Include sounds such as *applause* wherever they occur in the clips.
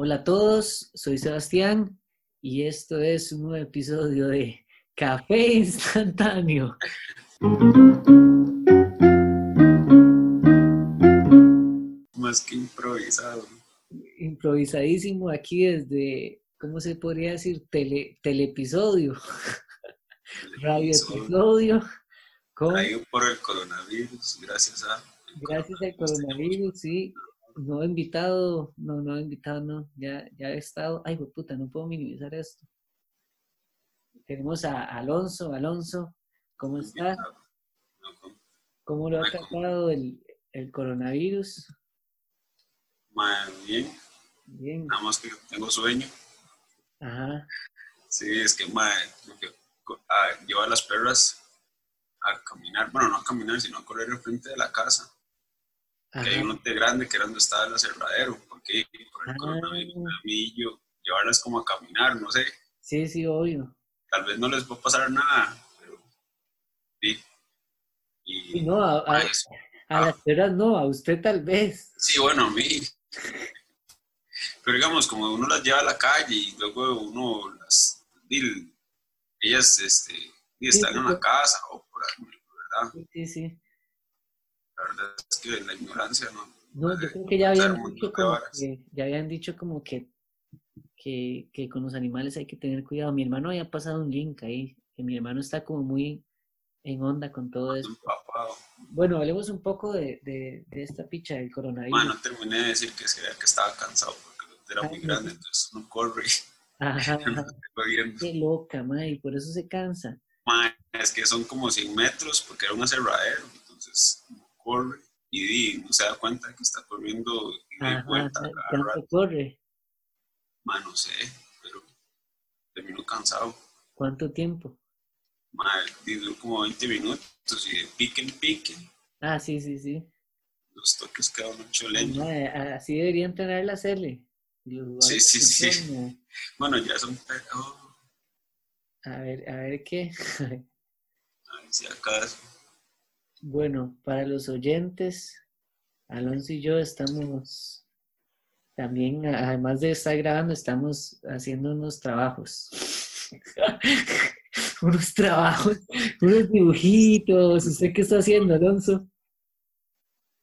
Hola a todos, soy Sebastián y esto es un nuevo episodio de Café Instantáneo. Más que improvisado. Improvisadísimo aquí desde, ¿cómo se podría decir? Tele, teleepisodio. Radio episodio. Traído por el coronavirus, gracias a... Gracias al coronavirus, sí. No he invitado, no, no he invitado, no. Ya, ya he estado. Ay, puta, no puedo minimizar esto. Tenemos a Alonso. Alonso, ¿cómo está? ¿Cómo lo ha tratado el, el coronavirus? bien. Bien. Nada más que tengo sueño. Ajá. Sí, es que, madre, a llevar a las perras a caminar, bueno, no a caminar, sino a correr al frente de la casa. Que hay un lote grande que era donde estaba el aserradero, porque por el Ah. coronavirus, a mí yo, llevarlas como a caminar, no sé, Sí, sí, obvio. tal vez no les va a pasar nada, pero sí. Sí, Y, no, a, a- es- a las perras no, a usted tal vez. Sí, bueno, a mí. Pero digamos, como uno las lleva a la calle y luego uno las. Ellas este, están sí, en sí. la casa o por ahí, ¿verdad? Sí, sí, sí. La verdad es que la ignorancia no. No, yo creo que ya habían dicho como que, ya habían dicho como que, que, que con los animales hay que tener cuidado. Mi hermano había pasado un link ahí, que mi hermano está como muy en onda con todo eso. Empapado. Bueno, hablemos un poco de, de, de esta picha del coronavirus. Man, no terminé de decir que, que estaba cansado porque era muy Ay, grande, entonces *laughs* *laughs* no corre. Ajá. Qué loca, ma, y por eso se cansa. Man, es que son como 100 metros porque era un aserradero, entonces corre y di, no se da cuenta que está corriendo y de vuelta ¿cuánto corre? Man, no sé, pero termino cansado. ¿Cuánto tiempo? Man, y como 20 minutos y de pique en pique, Ah, sí, sí, sí. los toques uno hecho leña. Así debería entrenar la. Los Sí, sí, sí. Bueno, ya son. Oh, ma. A ver, a ver qué. *laughs* a ver si acaso. Bueno, para los oyentes, Alonso y yo estamos también, además de estar grabando, estamos haciendo unos trabajos. *laughs* unos trabajos, unos dibujitos. ¿Usted qué está haciendo, Alonso?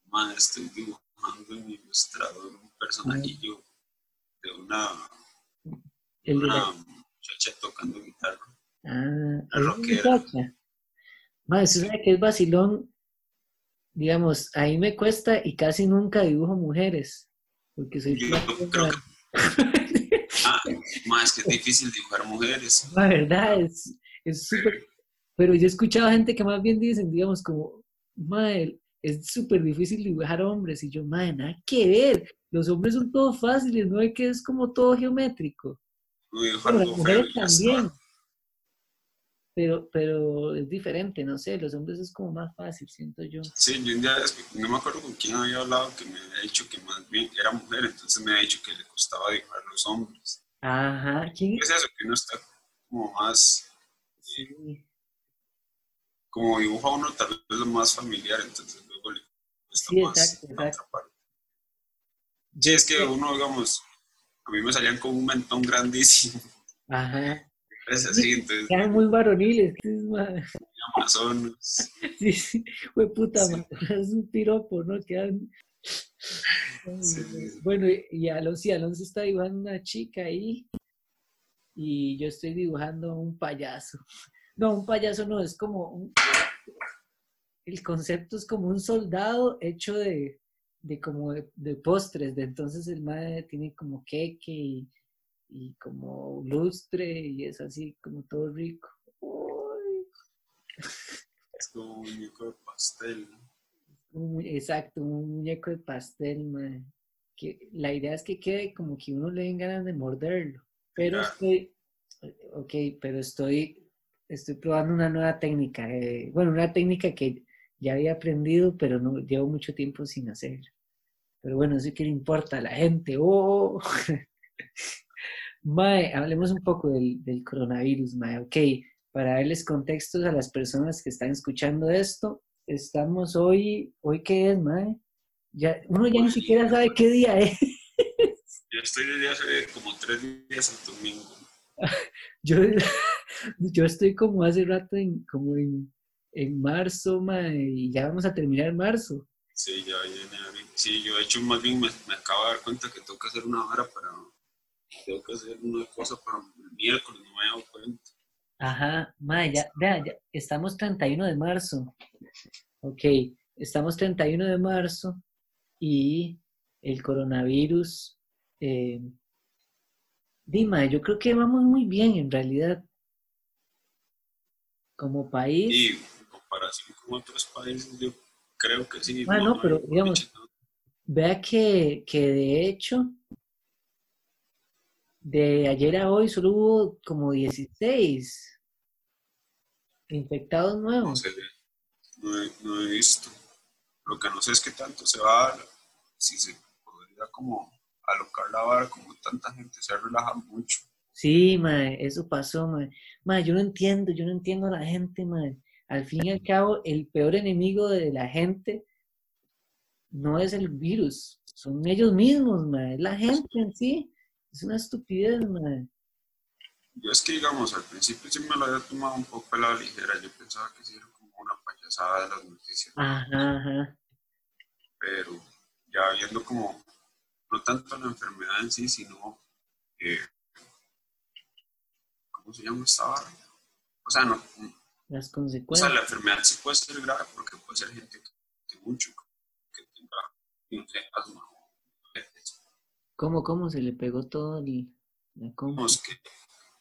Man, estoy dibujando en ilustrador un personajillo de una, de una muchacha tocando guitarra. Ah, una rockera. muchacha. Ma, usted sabe que es vacilón. Digamos, a mí me cuesta y casi nunca dibujo mujeres. Porque soy Yo creo *laughs* *laughs* ma. que. Ah, más que es difícil dibujar mujeres. La verdad es es súper. Pero yo he escuchado gente que más bien dicen, digamos, como, madre, es súper difícil dibujar hombres. Y yo, madre, nada que ver. Los hombres son todos fáciles, no es que es como todo geométrico. No dibujar Bueno, las mujeres también. está. Pero, pero es diferente, no sé, los hombres es como más fácil, siento yo. Sí, yo un día, no me acuerdo con quién había hablado, que me había dicho que más bien era mujer, entonces me había dicho que le costaba dibujar los hombres. Ajá, ¿quién ¿Qué es eso? Que uno está como más, Sí. como dibuja uno tal vez lo más familiar, entonces luego le cuesta Sí, más exacto, exacto. otra parte. Sí, es que uno, digamos, a mí me salían con un mentón grandísimo, Ajá. Es así, entonces, Quedan muy varoniles. es ma- amazonas. *laughs* Sí, sí, fue puta, Sí. es un piropo, ¿no? Quedan... Sí. Bueno, y- y Alonso, y Alonso está dibujando una chica ahí y yo estoy dibujando un payaso. No, un payaso no, es como un... El concepto es como un soldado hecho de, de como de, de postres, de entonces el madre tiene como queque y, y como lustre y es así como todo rico. Uy. Es como un muñeco de pastel. ¿no? Un mu- exacto, un muñeco de pastel. Que la idea es que quede como que uno le den ganas de morderlo. Pero Claro. estoy, ok, pero estoy, estoy probando una nueva técnica. eh, bueno, una técnica que ya había aprendido, pero no llevo mucho tiempo sin hacer. Pero bueno, eso que le importa a la gente. ¡Oh! *laughs* Mae, hablemos un poco del, del coronavirus, Mae. Ok, para darles contextos a las personas que están escuchando esto, estamos hoy, ¿hoy qué es, Mae? Ya, uno ya ni siquiera sabe qué día es. Yo estoy desde hace como tres días en domingo. *laughs* yo, yo estoy como hace rato en, como en, en marzo, y ya vamos a terminar marzo. Sí, ya viene Sí, yo de hecho más bien me, me, acabo de dar cuenta que tengo que hacer una hora para... Tengo que hacer una cosa para el miércoles, no me he dado cuenta. Ajá, ma, ya, vea, ya, estamos 31 de marzo. Ok, estamos 31 de marzo y el coronavirus... Eh, Dima, yo creo que vamos muy bien en realidad. Como país. Y en comparación con otros países, yo creo que sí. Ah, no, pero digamos, vea que, que de hecho, de ayer a hoy solo hubo como 16 infectados nuevos. No, he, no he visto. Lo que no sé es qué tanto se va a si se podría como alocar la vara, como tanta gente se relaja mucho. Sí, mae, eso pasó, mae. Mae, yo no entiendo, yo no entiendo a la gente, mae. Al fin y al cabo, el peor enemigo de la gente no es el virus, son ellos mismos, mae. Es la gente en sí. Es una estupidez, mae. Yo es que, digamos, al principio sí me lo había tomado un poco a la ligera. Yo pensaba que sí era como una payasada de las noticias. Ajá, ajá. Pero ya viendo como no tanto la enfermedad en sí, sino, eh, ¿cómo se llama esta barra? O sea, no, las consecuencias. O sea, la enfermedad sí puede ser grave porque puede ser gente que mucho, que tenga, no sé, asma ¿Cómo, cómo se le pegó todo el, la Es que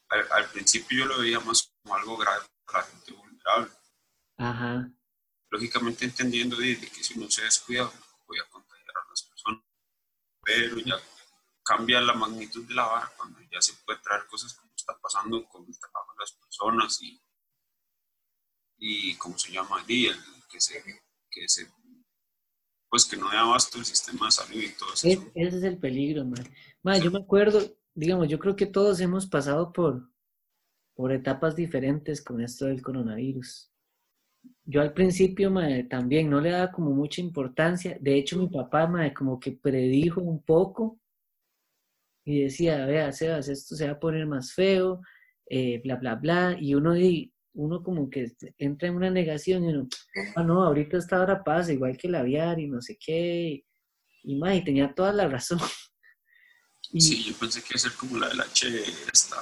al, principio yo lo veía más como algo grave para la gente vulnerable. Ajá. Lógicamente entendiendo de, que si uno se descuida, voy a pero ya cambia la magnitud de la vara cuando ya se puede traer cosas como está pasando con el trabajo de las personas y, y ¿cómo se llama? Y el que se, que se, pues que no dé abasto el sistema de salud y todo eso. ese es el peligro, man. Yo me acuerdo, digamos, yo creo que todos hemos pasado por, por etapas diferentes con esto del coronavirus yo al principio también no le daba como mucha importancia. De hecho, mi papá como que predijo un poco y decía, vea, Sebas, esto se va a poner más feo, eh, bla, bla, bla. Y uno, uno como que entra en una negación y uno, ah, no, ahorita esta hora pasa, igual que la aviar y no sé qué. Y, más, y tenía toda la razón. *laughs* sí, yo pensé que iba a ser como la de la H esta,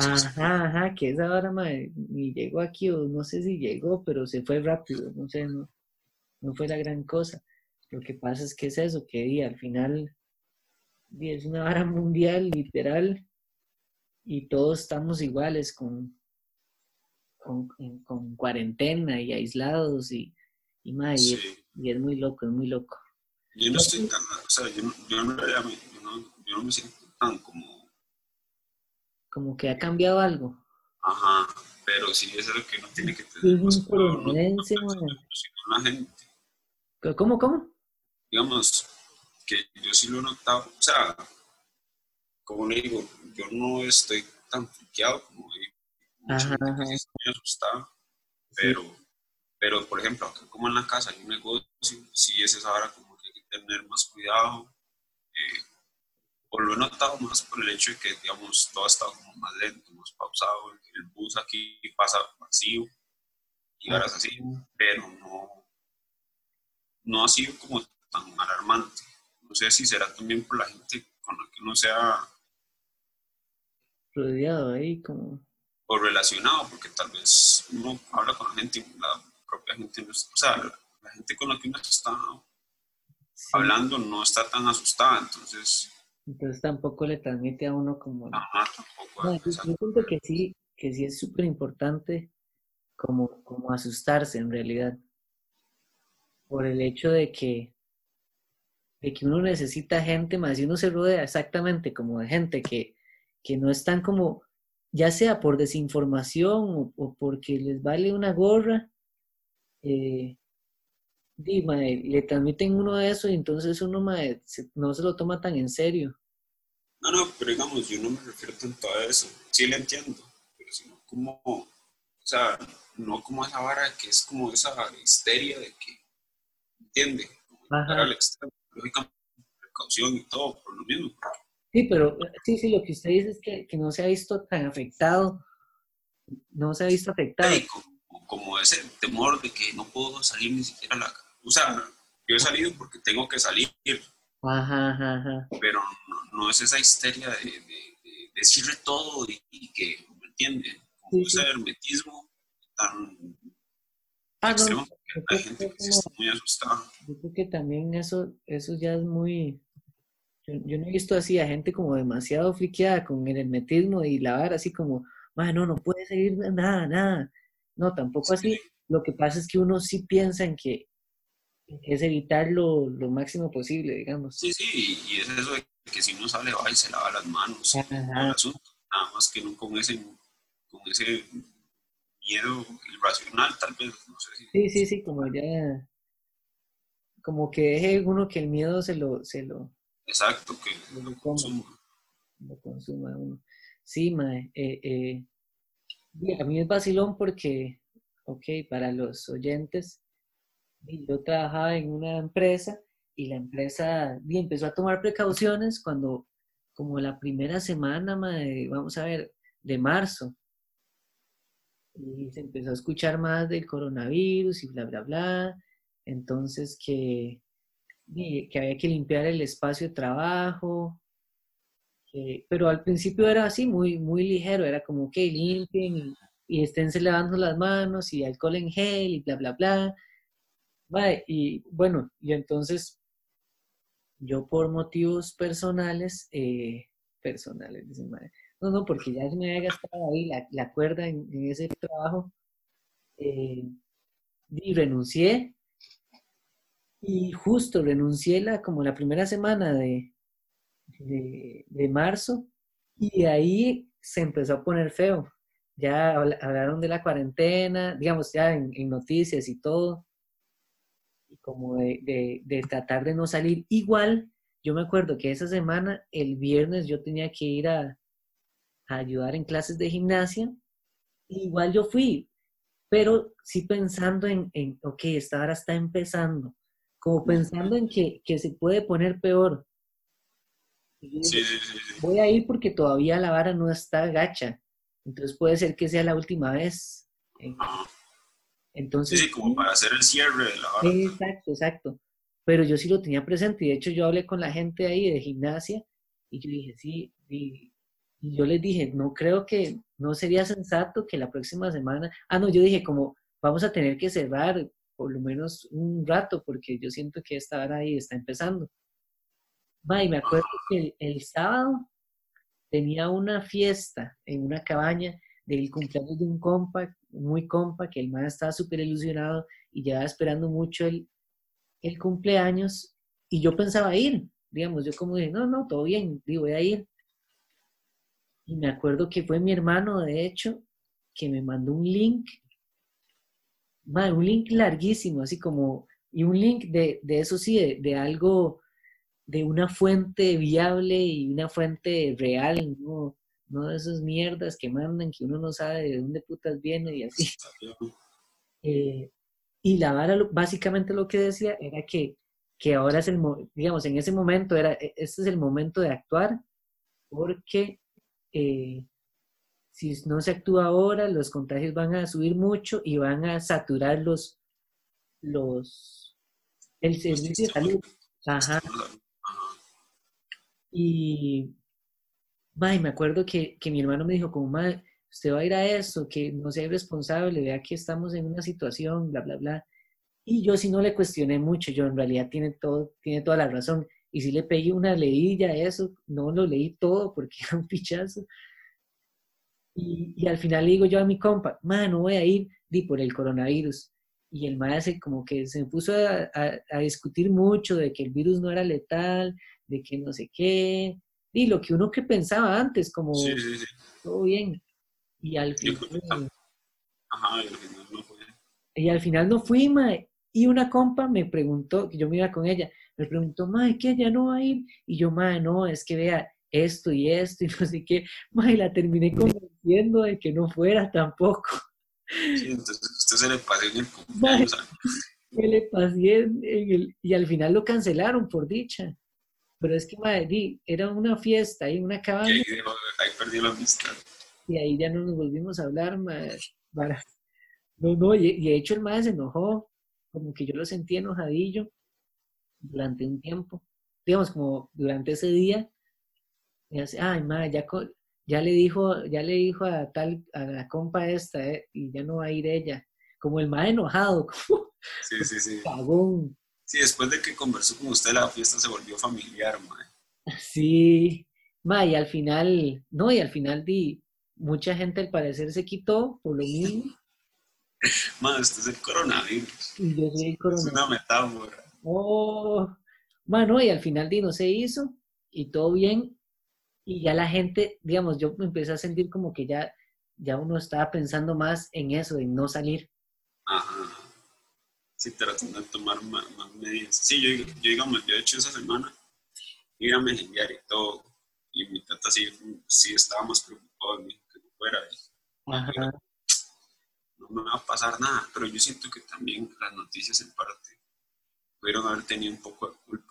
Ajá, ajá, que esa hora ni llegó aquí o no sé si llegó, pero se fue rápido, no sé, no, no fue la gran cosa. Lo que pasa es que es eso, que al final es una vara *laughs* mundial, literal, y todos estamos iguales con, con, cuarentena y aislados y, y, y, es, muy loco, es muy loco. Yo no estoy tan, o sea, yo no, yo no, yo no me siento tan como como que ha cambiado algo. Ajá, pero sí, es lo que uno tiene que tener. cuidado, no, la gente. ¿Cómo, cómo? Digamos, que yo sí lo he notado, o sea, como le digo, yo no estoy tan friqueado como mucha gente estoy asustado, pero, pero por ejemplo, acá como en la casa hay un negocio, sí es esa hora como que hay que tener más cuidado, eh, o lo he notado más por el hecho de que, digamos, todo ha estado como más lento, más pausado, el bus aquí pasa vacío y ahora es así, pero no, no ha sido como tan alarmante. No sé si será también por la gente con la que uno sea rodeado ahí como o relacionado, porque tal vez uno habla con la gente, la propia gente, o sea, la, gente con la que uno está hablando no está tan asustada, entonces entonces tampoco le transmite a uno como... Ajá, tampoco. yo, siento que sí, que sí es súper importante como, como asustarse en realidad. Por el hecho de que, de que uno necesita gente más y uno se rodea exactamente como de gente que, que no están como, ya sea por desinformación o, porque les vale una gorra, eh, le transmiten uno de eso y entonces uno no se lo toma tan en serio. No, no, pero digamos, yo no me refiero tanto a eso. Sí le entiendo, pero sino como, o sea, no como esa vara que es como esa histeria de que, ¿entiende? Como al extremo, lógicamente, precaución y todo, por lo mismo. Sí, pero sí, sí, lo que usted dice es que, que no se ha visto tan afectado, no se ha visto afectado. como, como, ese temor de que no puedo salir ni siquiera a la... O sea, yo he salido porque tengo que salir. Ajá, ajá, Pero no, es esa histeria de, de, decirle todo y, que, ¿me entiende? Como ese hermetismo tan ah, extremo que la gente que está muy asustada. Yo creo que también eso, eso ya es muy yo, no he visto así a gente como demasiado friqueada con el hermetismo y la vara así como, no, no puede seguir nada, nada. No, tampoco así. Lo que pasa es que uno sí piensa en que, es evitarlo lo máximo posible, digamos. Sí, sí, y es eso de que si uno sale va y se lava las manos. Nada más que no con ese, con ese miedo irracional, tal vez, no sé si. Sí, sí, sí, como ya. Como que deje uno que el miedo se lo, se lo, Exacto, que lo, consuma. Lo consuma uno. Sí, mae. Eh, eh, a mí es vacilón porque, ok, para los oyentes, yo trabajaba en una empresa y la empresa empezó a tomar precauciones cuando, como la primera semana, mae, vamos a ver, de marzo, y se empezó a escuchar más del coronavirus y bla, bla, bla. Entonces que que había que limpiar el espacio de trabajo, pero al principio era así, muy, muy ligero, era como que limpien y, y esténse lavando las manos y alcohol en gel y bla, bla, bla. y bueno, y entonces yo por motivos personales, eh, personales, no, no, porque ya me había gastado ahí la, la cuerda en, ese trabajo, eh, y renuncié y justo renuncié la, como la primera semana de, de, marzo y ahí se empezó a poner feo. Ya hablaron de la cuarentena, digamos, ya en, noticias y todo, y como de, de, tratar de no salir. Igual, yo me acuerdo que esa semana, el viernes, yo tenía que ir a, a ayudar en clases de gimnasia. Igual yo fui, pero sí pensando en, en ok, esta hora está empezando como pensando en que, se puede poner peor. Voy a ir porque todavía la vara no está gacha. Entonces puede ser que sea la última vez. Entonces, sí, como para hacer el cierre de la vara. Exacto, exacto. Pero yo sí lo tenía presente y de hecho yo hablé con la gente ahí de gimnasia y yo dije, sí, y, y yo les dije, no creo que, no sería sensato que la próxima semana, ah, no, yo dije como, vamos a tener que cerrar por lo menos un rato, porque yo siento que esta hora ahí está empezando. y me acuerdo que el, sábado tenía una fiesta en una cabaña del cumpleaños de un compa, muy compa, que el man estaba súper ilusionado y llevaba esperando mucho el, el cumpleaños y yo pensaba ir, digamos, yo como dije, no, no, todo bien, digo, voy a ir. Y me acuerdo que fue mi hermano, de hecho, que me mandó un link un link larguísimo, así como, y un link de, de eso sí, de, algo, de una fuente viable y una fuente real, ¿no? No de esas mierdas que mandan que uno no sabe de dónde putas viene y así. *laughs* Eh, y la vara, básicamente lo que decía era que, que ahora es el, digamos, en ese momento era, e, este es el momento de actuar porque eh, si no se actúa ahora, los contagios van a subir mucho y van a saturar los, los, el servicio de salud. Ajá. Y, me acuerdo que, mi hermano me dijo, como, madre, usted va a ir a eso, que no sea irresponsable, vea que estamos en una situación, bla, bla, bla. Y yo sí no le cuestioné mucho, yo en realidad tiene, todo, tiene toda la razón. Y si le pegué una leída a eso, no lo leí todo porque *laughs* era un pichazo. Y, al final le digo yo a mi compa, man, no voy a ir, di por el coronavirus. Y el maestro como que se puso a, discutir mucho de que el virus no era letal, de que no sé qué, y lo que uno que pensaba antes, como todo bien. Y al final... Ajá, no fue. Y al final no fui, ma, y una compa me preguntó, que yo me iba con ella, me preguntó, ma, ¿qué? ¿Ya no va a ir? Y yo, ma, no, es que vea, esto y esto y no sé qué, y la terminé convenciendo de que no fuera tampoco. Sí, entonces usted se le pasó en el cumpleaños. Se le pasé en el, y al final lo cancelaron por dicha. Pero es que, madre, era una fiesta y una cabaña. Y ahí, ahí perdí la amistad. Y ahí ya no nos volvimos a hablar, madre. No, no, y, de hecho el madre se enojó, como que yo lo sentí enojadillo durante un tiempo. Digamos, como durante ese día, y así, ay, madre, ya, ya le dijo, ya le dijo a tal, a la compa esta, eh, y ya no va a ir ella. Como el más enojado, *laughs* como sí, sí, sí. cagón. Sí, después de que conversó con usted, la fiesta se volvió familiar, mae. Sí, ma, y al final, no, y al final di, mucha gente al parecer se quitó por lo mismo. *laughs* Ma, este es el coronavirus. Yo soy el coronavirus. Es una metáfora. Oh, bueno, y al final di, no se hizo, y todo bien, y ya la gente, digamos, yo me empecé a sentir como que ya, ya uno estaba pensando más en eso, en no salir. Ajá. Sí, tratando de tomar más, medidas. Sí, yo, yo, digamos, yo he hecho esa semana ir a mejenguear y todo, y mi tata sí, sí estaba más preocupado de mí que no fuera. Ajá. No me va a pasar nada, pero yo siento que también las noticias en parte pudieron haber tenido un poco de culpa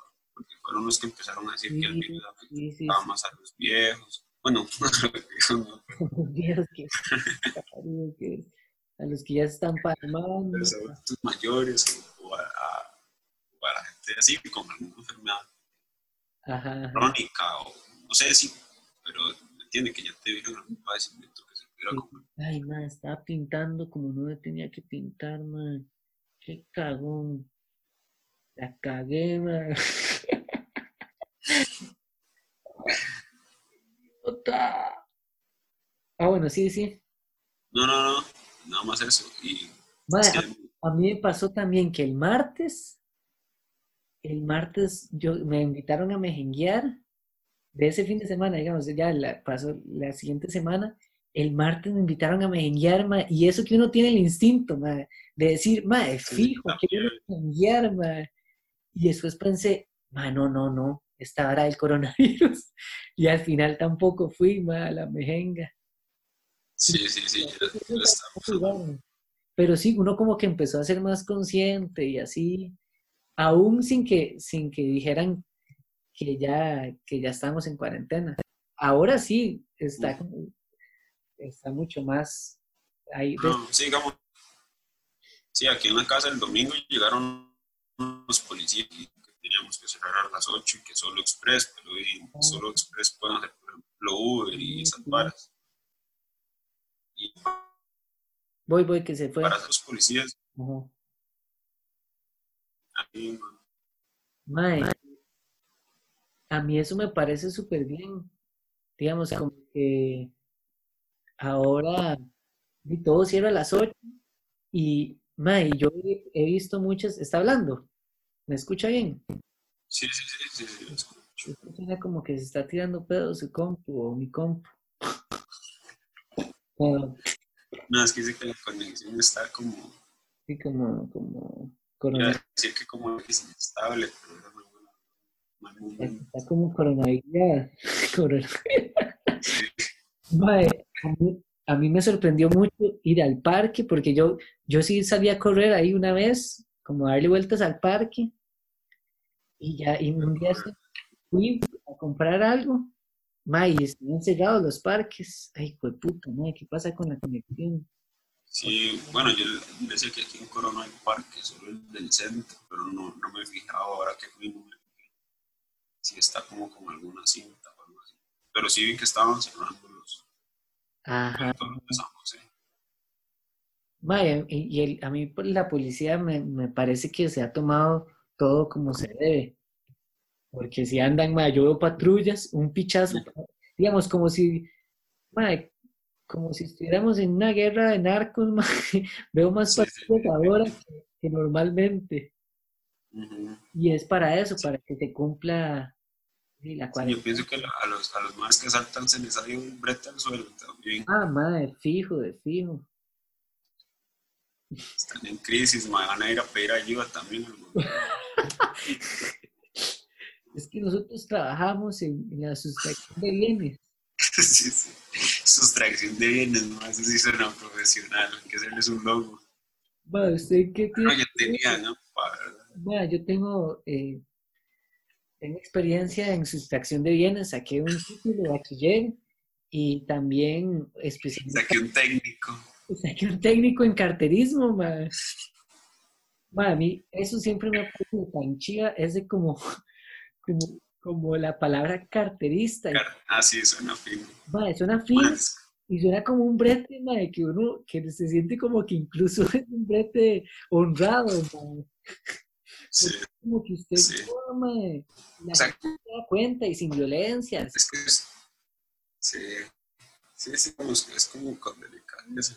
fueron los que empezaron a decir que el virus afectaba más a los viejos. Bueno, *laughs* *laughs* a los viejos que, a los que ya están palmando. A los adultos mayores o a, la gente así con alguna enfermedad ajá, crónica o no sé si, pero entiende que ya te vieron algún padecimiento que se pudiera comer. Ay, man, estaba pintando como no me tenía que pintar, man. Qué cagón. La cagué, *laughs* man. Ah, bueno, sí, sí. No, no, no, nada más eso. Y a, mí me pasó también que el martes, el martes yo, me invitaron a mejenguear de ese fin de semana, digamos, ya la, pasó la siguiente semana, el martes me invitaron a mejenguear, y eso que uno tiene el instinto, de decir, ma, es fijo, quiero mejenguear, ma. Y después pensé, ma, no, no, no, esta hora del coronavirus. *laughs* Y al final tampoco fui a la mejenga. Sí, sí, sí. Pero sí, uno como que empezó a ser más consciente y así, aún sin que, sin que dijeran que ya, que ya estamos en cuarentena. Ahora sí está, está mucho más ahí. sí, digamos, sí, aquí en la casa el domingo llegaron los policías teníamos que cerrar a las 8 y que solo Express, pero solo Express pueden hacer, por ejemplo, Uber y esas varas. Y voy, voy, que se fue. Para los policías. a mí eso me parece súper bien. Digamos, como que ahora todo cierra a las 8 y, mae, yo he visto muchas, está hablando. ¿Me escucha bien? Sí, sí, sí, sí, sí, lo escucho. Suena como que se está tirando pedos su compu o mi compu. No, es que dice que la conexión está como... Sí, como... como coronavirus. decir que como es inestable, pero era muy buena. Está como coronavirus. *laughs* Vale, a, mí, a mí me sorprendió mucho ir al parque porque yo, yo sí sabía correr ahí una vez, como darle vueltas al parque y ya, y un día fui a comprar algo, ma, y están cerrados los parques. Ay, pues puta, ma, ¿qué pasa con la conexión? Sí, bueno, yo decía que aquí en Corona hay parques, solo el del centro, pero no, no me he fijado ahora que fui, no me si está como con alguna cinta o algo así. Pero sí vi que estaban cerrando los. Ajá. Vaya, y, el, a mí la policía me, me parece que se ha tomado todo como se debe. Porque si andan, ma, yo veo patrullas, un pichazo, digamos, como si, ma, como si estuviéramos en una guerra de narcos, *laughs* ma, veo más patrullas ahora que, normalmente. Y es para eso, para que se cumpla la yo pienso que a los, a los más que saltan se les sale un brete al suelo también. Ah, madre, fijo, de fijo. Están en crisis, me van a ir a pedir ayuda también. *laughs* es que nosotros trabajamos en, la sustracción de bienes. *laughs* sí, sí. Sustracción de bienes, no, eso sí suena profesional, hay que hacerles un logo. Bueno, ¿usted qué tiene? No, yo tenía, ¿no? Bueno, yo tengo, eh, tengo experiencia en sustracción de bienes, saqué un título de bachiller y también especialmente... Saqué un técnico. Saqué un técnico en carterismo, ma. ma a mí eso siempre me ha parecido tan chiva, es de como, *laughs* como, como la palabra carterista. ah, sí, suena fino. Ma, suena fino. Y suena como un brete, ma, de que uno que se siente como que incluso *laughs* es un brete honrado, ma. Sí. Como que usted sí. toma, la se da cuenta y sin violencia. Es que es, sí, sí, sí, como, es como con delicadeza.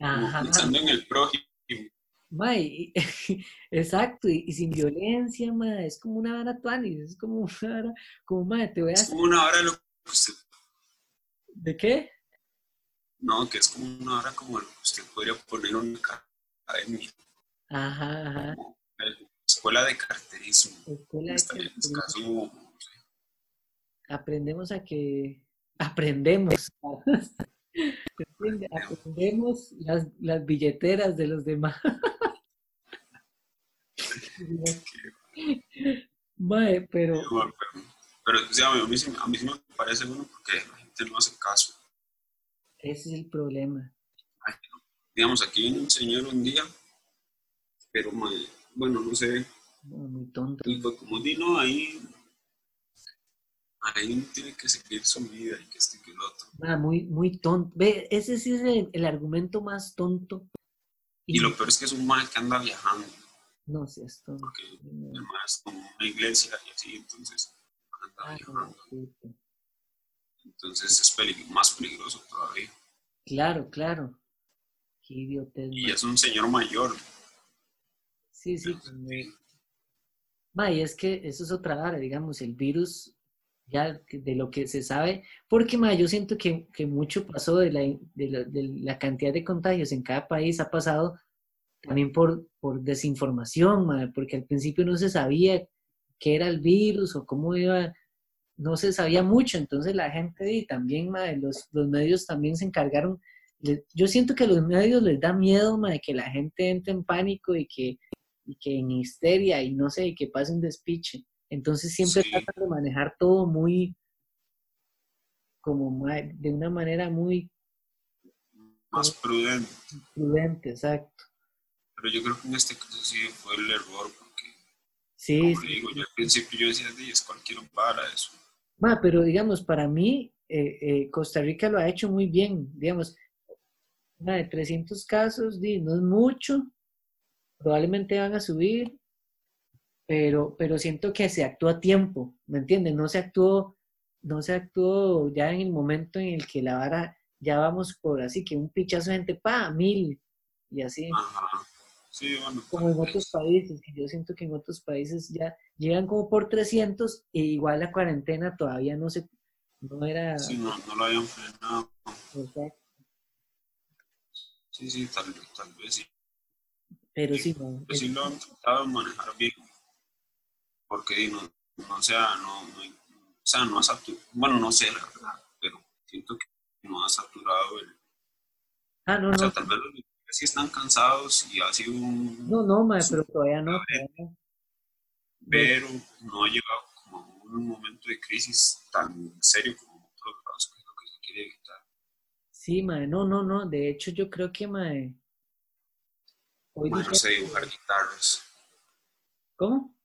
Ajá. Pensando en el prójimo. Ma, *laughs* exacto, y, sin violencia, es como una vara tuanis, es como una vara, como, ma, te voy a... Es como una vara lo que usted... ¿De qué? No, que es como una hora como usted podría poner una academia. Ajá, ajá. escuela de carterismo. Escuela de carterismo. Caso, Aprendemos a que... Aprendemos. *laughs* Aprendemos las, las billeteras de los demás. *laughs* Mae, pero... pero... Pero, o sea, a, mí, a mí me parece bueno porque la gente no hace caso. Ese es el problema. Digamos, aquí viene un señor un día, pero bueno, no sé. muy tonto. Y pues como Dino, ahí, ahí uno tiene que seguir su vida y que este que el otro. Ah, muy, muy tonto. Ve, ese sí es el, argumento más tonto. Y, lo peor es que es un mal que anda viajando. No sé, es tonto. Porque además es como una iglesia y así, entonces anda ah, viajando. Entonces es más peligroso todavía. Claro, claro. Qué idiotez. Y es un señor mayor. Sí, sí. y es que eso es otra área, digamos, el virus, ya de lo que se sabe, porque ma, yo siento que, mucho pasó de la, de, la, cantidad de contagios en cada país, ha pasado también por, por desinformación, ma, porque al principio no se sabía qué era el virus o cómo iba no se sabía mucho, entonces la gente y también los, los, medios también se encargaron. Yo siento que a los medios les da miedo de que la gente entre en pánico y que, y que en histeria y no sé, y que pase un despiche. Entonces siempre tratan de manejar todo muy, como de una manera muy... Más prudente. Prudente, exacto. Pero yo creo que en este caso sí fue el error, porque, sí, como digo, yo al principio yo decía, es cualquier para eso pero digamos, para mí, eh, eh, Costa Rica lo ha hecho muy bien. Digamos, de 300 casos, no es mucho, probablemente van a subir, pero, pero siento que se actuó a tiempo, ¿me entiendes? No se actuó, no se actuó ya en el momento en el que la vara, ya vamos por así que un pichazo de gente, pa, mil, y así. como en otros países, y yo siento que en otros países ya llegan como por 300 e igual la cuarentena todavía no se, no era... Sí, no, no lo habían frenado. Exacto. Sí, sí, tal, tal vez sí. Pero sí, no. Pues sí lo han tratado de manejar bien. Porque no, no, sea, no, no, o sea, no ha saturado, bueno, no sé la verdad, pero siento que no ha saturado el... Ah, no, o sea, no. tal vez los sí están cansados y ha sido un... No, no, ma, pero todavía no. Todavía pero no ha llegado como a un momento de crisis tan serio como otros lados, que es lo que se quiere evitar. Sí, mae, no, no, no, de hecho yo creo que, mae... Hoy no sé dibujar guitarras. ¿Cómo?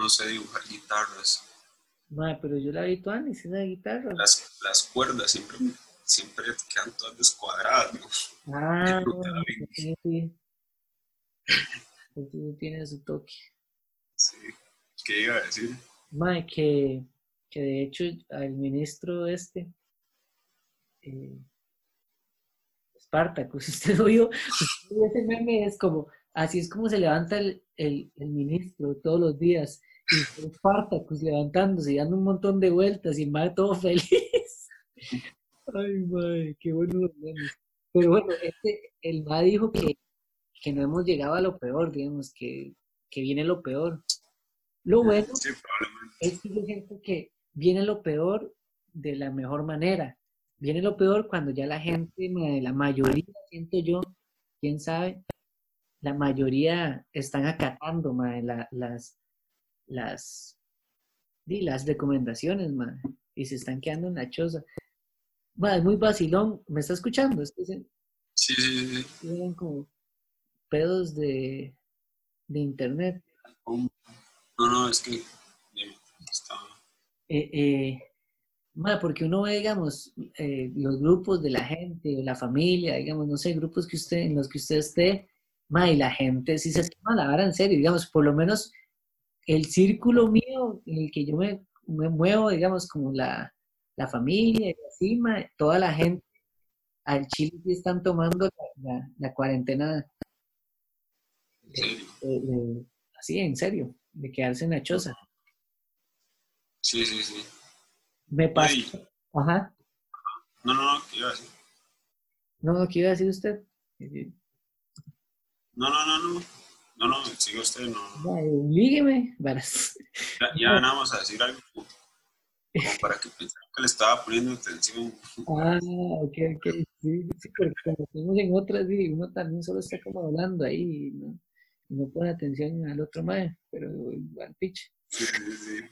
No sé dibujar guitarras. Mae, pero yo la vi toda ni esa guitarra. Las, las cuerdas siempre, siempre quedan todas descuadradas, ¿no? Ah, sí, sí. Tiene su toque. Sí, ¿qué iba a decir? Mae, que, que de hecho al ministro este, eh, Spartacus, *laughs* usted lo vio, ese meme es como, así es como se levanta el, el, el ministro todos los días, Spartacus levantándose y dando un montón de vueltas y el todo *laughs* feliz. Ay, mae, qué bueno Pero bueno, este, el mae dijo que, que no hemos llegado a lo peor, digamos, que que viene lo peor. Lo bueno es que yo siento que viene lo peor de la mejor manera. Viene lo peor cuando ya la gente, la mayoría, siento yo, quién sabe, la mayoría están acatando las, las, di las recomendaciones, ma, y se están quedando en la choza. Ma, es muy vacilón. ¿Me está escuchando? Es que se- Sí, sí, sí. tienen como pedos de, de internet. No, no, es que. dime, está- Eh, eh, ma, porque uno ve, digamos, eh, los grupos de la gente, la familia, digamos, no sé, grupos que usted, en los que usted esté, ma, y la gente sí se esquema la vara en serio, digamos, por lo menos el círculo mío en el que yo me, me muevo, digamos, como la, la familia y así, ma, toda la gente al Chile sí están tomando la, la- la cuarentena eh, eh, así, en serio, de quedarse en la choza. Sí, sí, sí. Me pasa. Ajá. No, no, no, ¿qué iba a decir? No, ¿qué iba a decir usted? No, no, no, no. No, no, sigue usted, no. varas. Ya, ya nada más a decir algo como, para que pensara que le estaba poniendo atención. Ah, ok, ok. Sí, sí, porque como estamos en otras, uno también solo está como hablando ahí, y ¿no? Y no pone atención al otro mae, pero igual, pitch. Sí, sí, sí.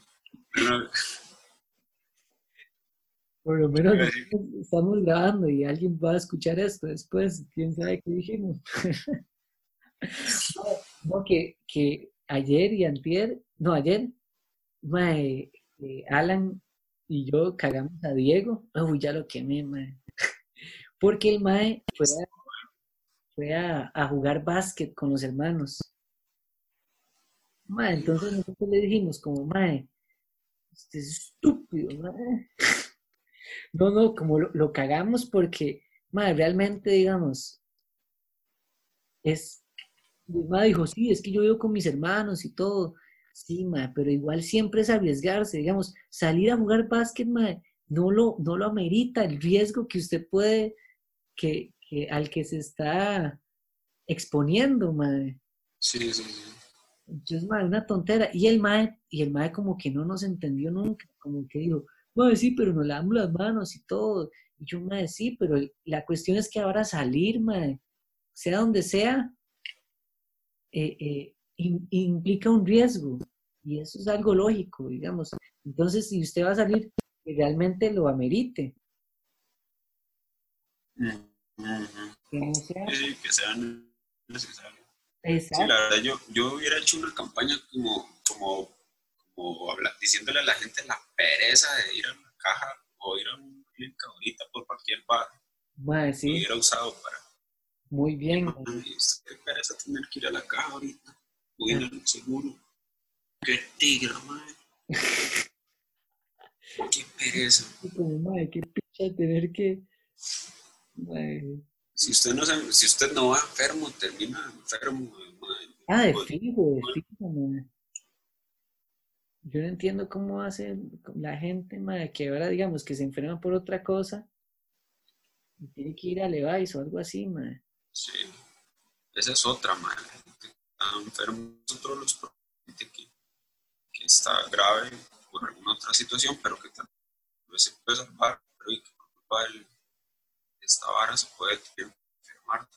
Por lo menos estamos grabando y alguien va a escuchar esto después, quién sabe qué dijimos. *laughs* no, que, que ayer y antier, no, ayer, mae, eh, Alan y yo cagamos a Diego. Uy, ya lo quemé, mae. *laughs* Porque el mae fue a, jugar básquet con los hermanos. Mae, entonces nosotros le dijimos como, mae, este es estúpido, mae. *laughs* No, no, como lo, lo cagamos porque, mae, realmente, digamos, es, mi mamá dijo, sí, es que yo vivo con mis hermanos y todo. Sí, mae, pero igual siempre es arriesgarse, digamos, salir a jugar básquet, mae, no lo, no lo amerita el riesgo que usted puede, que, que al que se está exponiendo, mae. sí, sí, sí. Entonces, mae, una tontera. Y el mae, y el mae como que no nos entendió nunca, como que dijo, mae, sí, pero nos lavamos las manos y todo. Y yo, mae, sí, pero la cuestión es que ahora salir, mae, sea donde sea, eh, eh, im- implica un riesgo. Y eso es algo lógico, digamos. Entonces, si usted va a salir, que realmente lo amerite. Mm, ujú. Que no sea... Sí, sí, que sea necesario. Sí, Exacto. la verdad, yo, yo hubiera hecho una campaña como, como, como diciéndole a la gente la pereza de ir a la caja o ir a una clínica ahorita por cualquier. Mae, Lo sí, hubiera usado para. Muy bien. mae. Ay, es que pereza tener que ir a la caja ahorita. Voy a ir al seguro. Qué tigre, madre. Qué pereza. Mae, qué picha tener que... Si usted no, se- si usted no va enfermo, termina enfermo. madre. Ah, de Pues, fijo, de fijo, mae. Yo no entiendo cómo hace la gente, mae, que ahora digamos que se enferma por otra cosa y tiene que ir a Levi's o algo así, mae. Sí. Esa es otra, madre. Está enfermo es otro de los que, que está grave por alguna otra situación, pero que tal vez se puede salvar, pero y que por culpa de esta vara se puede enfermar.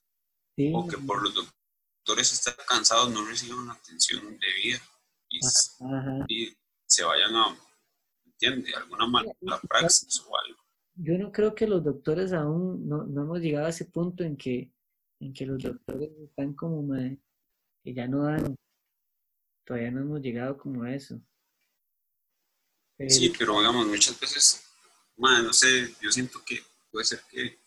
Sí, O que por los doctores están cansados, no reciban la atención debida y, Ajá. y se vayan a, ¿entiende? Alguna mala praxis o algo. Yo no creo que los doctores aún no, no hemos llegado a ese punto en que, en que los doctores están como, mae, que ya no dan, todavía no hemos llegado como a eso. Pero- Sí, pero digamos, muchas veces, man, no sé, yo siento que puede ser que,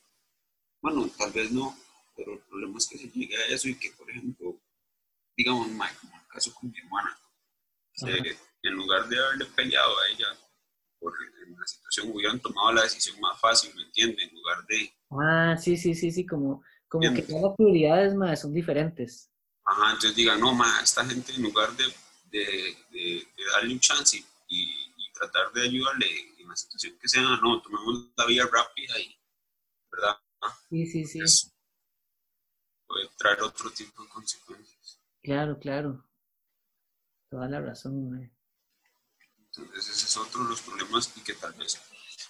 bueno, tal vez no, pero el problema es que se llegue a eso y que, por ejemplo, digamos, man, como el caso con mi hermana, se- en lugar de haberle peleado a ella por la situación, hubieran tomado la decisión más fácil, ¿me entiende? En lugar de, Ah, sí, sí, sí, sí, como, como que Entiendo. ya las prioridades, mae, son diferentes. ajá, entonces digan, no, ma, esta gente en lugar de, de, de- de darle un chance y, y- tratar de ayudarle en la situación que sea, no, tomemos la vía rápida y, ¿verdad? Sí, sí, sí, Pues, puede traer otro tipo de consecuencias. claro, claro. Toda la razón, mae. Entonces ese es otro de los problemas y que tal vez,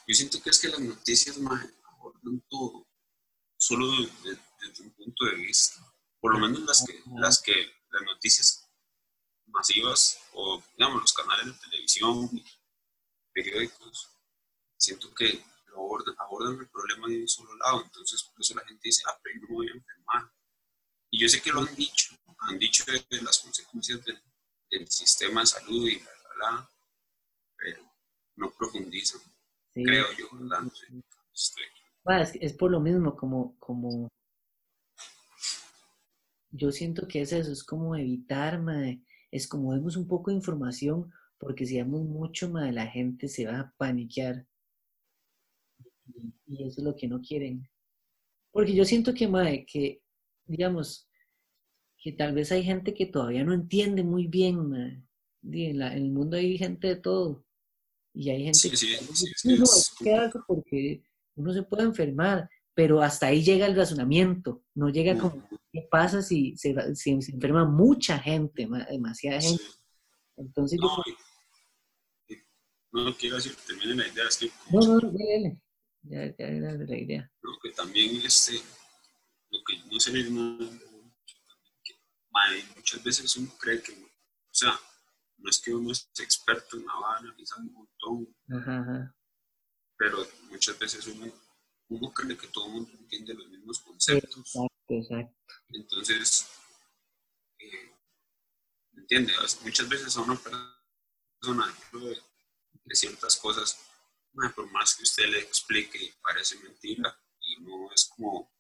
yo siento que es que las noticias ma, abordan todo, solo de- desde un punto de vista, por lo menos las que, las que, las noticias masivas o digamos los canales de televisión periódicos, siento que abordan, abordan, el problema de un solo lado, entonces por eso la gente dice, ah, pero yo me voy a enfermar. Y yo sé que lo han dicho, han dicho de, las consecuencias del, sistema de salud y la, la, la, pero no profundizan, creo yo, ¿verdad? es, por lo mismo, como, como yo siento que es eso, es como evitar, es como vemos un poco de información, porque si damos mucho, madre, la gente se va a paniquear. Y, eso es lo que no quieren. Porque yo siento que, madre, que, digamos, que tal vez hay gente que todavía no entiende muy bien, madre. En, el mundo hay gente de todo. Y hay gente que, sí, no, es porque uno se puede enfermar, pero hasta ahí llega el razonamiento, no llega como, ¿qué pasa si se, si se enferma mucha gente, demasiada gente? Entonces no, no, quiero decir que termine la idea, es que... No, no, dale, era la idea. No, que también este, lo que no se le muchas veces uno cree que, o sea, no es que uno es experto en la vara, un montón, ajá, ajá. pero muchas veces uno uno cree que todo el mundo entiende los mismos conceptos. Exacto, exacto. Entonces, eh, ¿entiendes? Muchas veces a una persona de, ciertas cosas, por más que usted le explique, parece mentira y no es como,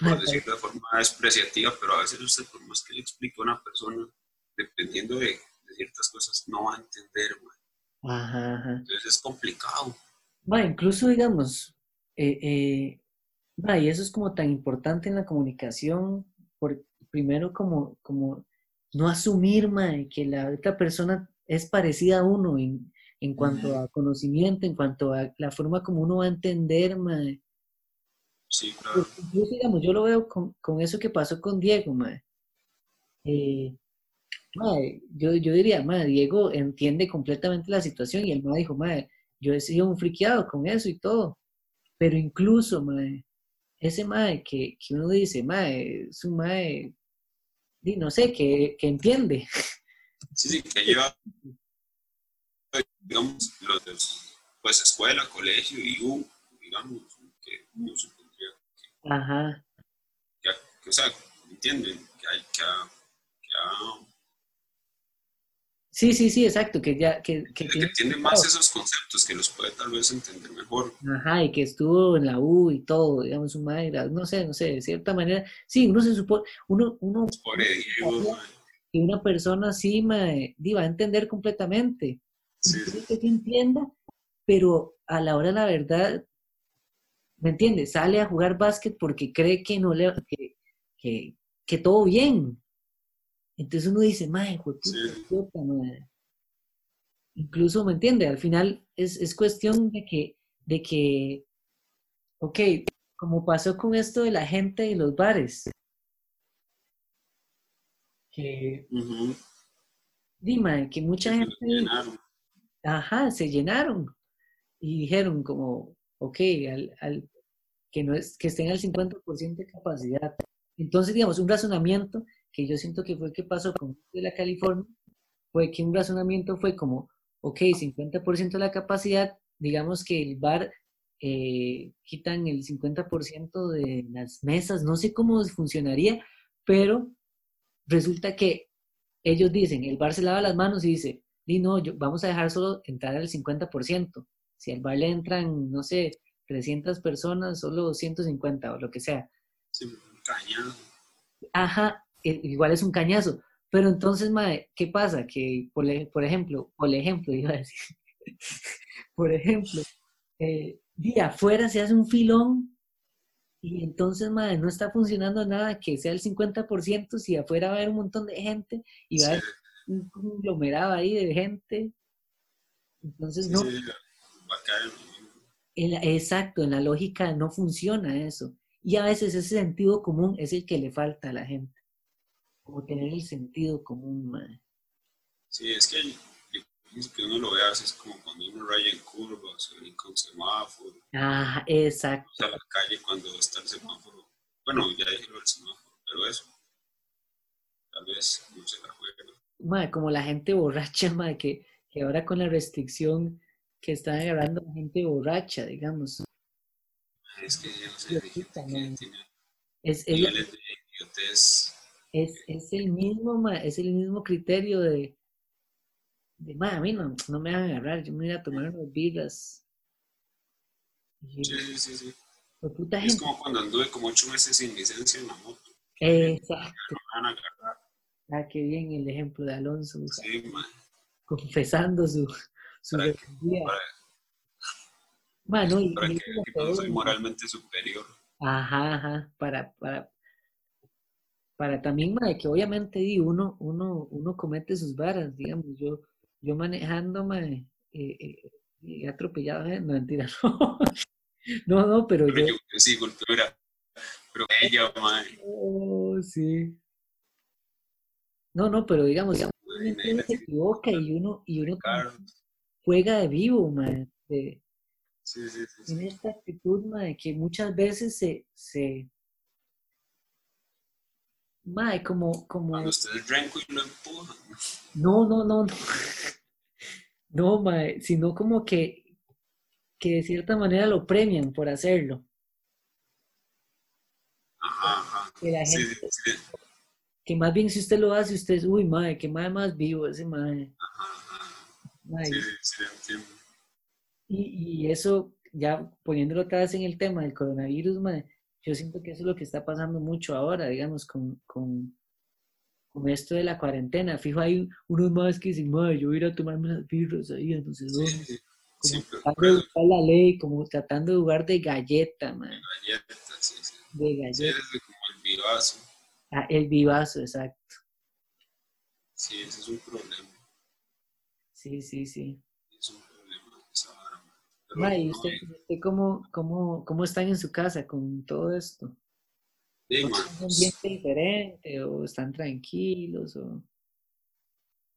por decirlo de forma despreciativa, pero a veces usted, por más que le explique a una persona, dependiendo de, ciertas cosas, no va a entender. Ajá, Entonces es complicado. Va, incluso, digamos, eh, eh y eso es como tan importante en la comunicación, por, primero como, como no asumir que la otra persona es parecida a uno en, en cuanto a conocimiento, en cuanto a la forma como uno va a entender. Sí, claro. Incluso, digamos, yo lo veo con, con eso que pasó con Diego. Eh, yo, yo diría, Diego entiende completamente la situación y el ma dijo, yo he sido un friqueado con eso y todo. Pero incluso, mae, ese mae que, que uno dice, mae, es un mae, no sé, que, que entiende. Sí, sí, que lleva, digamos, los de, pues escuela, colegio y U, digamos, que uno supondría que, Ajá. Que, que, o sea, entienden que hay que, que Sí, sí, sí, exacto, que ya... Que, que, tiene, más esos conceptos, que los puede tal vez entender mejor. Ajá, y que estuvo en la U y todo, digamos, su madre, no sé, no sé, de cierta manera, sí, uno se supone, uno... uno que una persona así mae, va a entender completamente. Sí. Que entienda, pero a la hora de la verdad, ¿me entiendes? Sale a jugar básquet porque cree que no le... que, que, que todo bien, entonces uno dice, madre, puta, madre. Incluso, ¿me entiende? Al final es, cuestión de que, de que, ok, como pasó con esto de la gente y los bares, que, dime, que mucha gente, se llenaron. ajá, se llenaron y dijeron como, ok, al, que, no es, que estén al 50% de capacidad. Entonces, digamos, un razonamiento que yo siento que fue que pasó con la California, fue que un razonamiento fue como, ok, 50% de la capacidad, digamos que el bar eh, quitan el 50% de las mesas, no sé cómo funcionaría, pero resulta que ellos dicen, el bar se lava las manos y dice, y no, yo, vamos a dejar solo entrar al 50%. Si al bar le entran, no sé, 300 personas, solo 150 o lo que sea. Sí, Ajá, igual es un cañazo. Pero entonces, mae, ¿qué pasa? Que, por, por ejemplo, por ejemplo, *laughs* iba a decir, por ejemplo, eh, día afuera se hace un filón y entonces, madre, no está funcionando nada que sea el 50% si afuera va a haber un montón de gente y va a haber un conglomerado ahí de gente. Entonces, no. exacto, en la lógica no funciona eso. Y a veces ese sentido común es el que le falta a la gente como tener el sentido común, madre. Sí, es que que uno lo ve así, es como cuando uno raya en curvas, o con semáforo. Ah, exacto. O la calle cuando está el semáforo. Bueno, ya dije lo del semáforo, pero eso. Tal vez no se la juega. Madre, como la gente borracha, *laughs* madre, que, que ahora con la restricción que están agarrando a gente borracha, digamos. Es que yo no sé, es, es, el mismo, es el mismo criterio de, de a mí no, no me van a agarrar, yo me voy a tomar unas birras. Sí, sí, sí. sí. es como cuando anduve como ocho meses sin licencia en la moto. Exacto. Ah, qué bien el ejemplo de Alonso. Sí, man. Confesando su, su para que, bueno, y, para que, que soy moralmente superior. Ajá, ajá, para, para, para también, de que obviamente uno, uno, uno comete sus varas, digamos, yo, yo manejando, eh, eh, he atropellado, no mentira, *laughs* no, no, no pero, pero yo, yo, sí, cultura, pero ella, madre. Oh, sí. No, no, pero digamos, digamos uno se equivoca y uno, y uno juega de vivo, man, de, Sí, sí, sí, en esta actitud, madre, que muchas veces se, se madre, como, como... Cuando usted es renco y lo empuja. No, no, no, no. No, madre, sino como que, que de cierta manera lo premian por hacerlo. Ajá, ajá. Que la gente, sí, sí. Que más bien si usted lo hace, usted es, uy, madre, que madre más vivo ese madre. Ajá, ajá. sí, sí, entiendo. Y, y, eso, ya poniéndolo otra vez en el tema del coronavirus, yo siento que eso es lo que está pasando mucho ahora, digamos, con, con, con esto de la cuarentena. Fijo, hay unos más que dicen, madre, yo voy a ir a tomarme las birras ahí, entonces, sí, como tratando de buscar la ley, como tratando de jugar de galleta, man. De galleta, sí, sí. De galleta. Sí, como el vivazo. Ah, el vivazo, exacto. Sí, ese es un problema. Sí, sí, sí. Es un ¿y usted, cómo, cómo, cómo, están en su casa con todo esto? Sí, ¿Es un ambiente diferente o están tranquilos? O...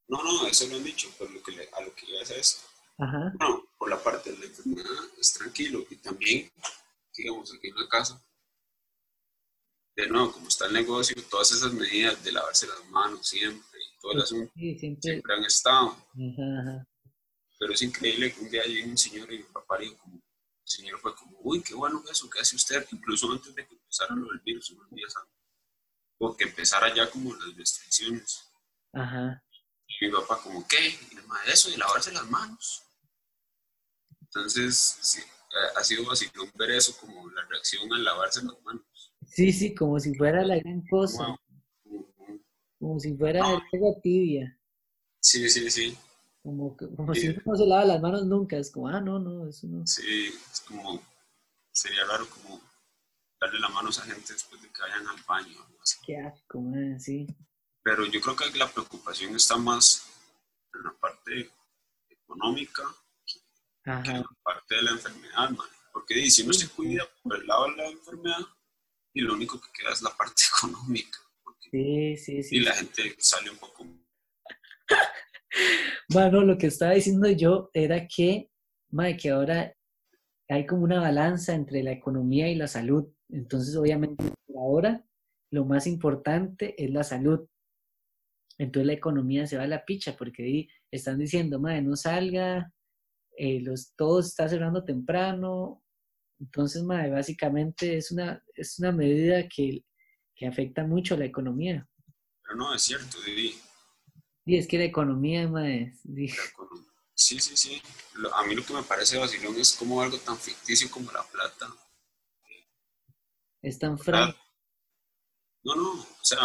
No, no, eso lo han dicho, pero lo que a lo que iba es esto. Ajá. No, por la parte de la enfermedad es tranquilo y también, digamos, aquí en la casa, de nuevo, como está el negocio, todas esas medidas de lavarse las manos siempre y todo el asunto siempre, han estado. Ajá, ajá. Pero es increíble que un día llegue un señor y mi papá dijo como, el señor fue como, uy, qué bueno eso que hace usted, incluso antes de que empezara lo del virus, unos días antes, o que empezara ya como las restricciones. Ajá. Y mi papá como, ¿qué? Y además eso, y lavarse las manos. Entonces, sí, ha sido vacilón ver eso como la reacción al lavarse las manos. Sí, sí, como si fuera la gran cosa. Como si fuera el agua tibia. Sí, sí, sí. Como, como si no se lava las manos nunca, es como, ah, no, no, eso no. Sí, es como, sería raro como darle las manos a gente después de que vayan al baño. Así. Qué asco, man, sí. Pero yo creo que la preocupación está más en la parte económica que, en la parte de la enfermedad, man. Porque si uno se cuida por el lado de la enfermedad, y lo único que queda es la parte *laughs* económica. Sí, sí, sí. Y la gente sale un poco bueno, lo que estaba diciendo yo era que, madre, que ahora hay como una balanza entre la economía y la salud. Entonces, obviamente, ahora lo más importante es la salud. Entonces la economía se va a la picha porque están diciendo, madre, no salga, eh, los, todo está cerrando temprano. Entonces, madre, básicamente es una, es una medida que, que afecta mucho a la economía. Pero no, es cierto, Didi. Y es que la economía, más. *laughs* Sí, sí, sí. A mí lo que me parece vacilón es como algo tan ficticio como la plata. Es tan frágil. No, no, o sea,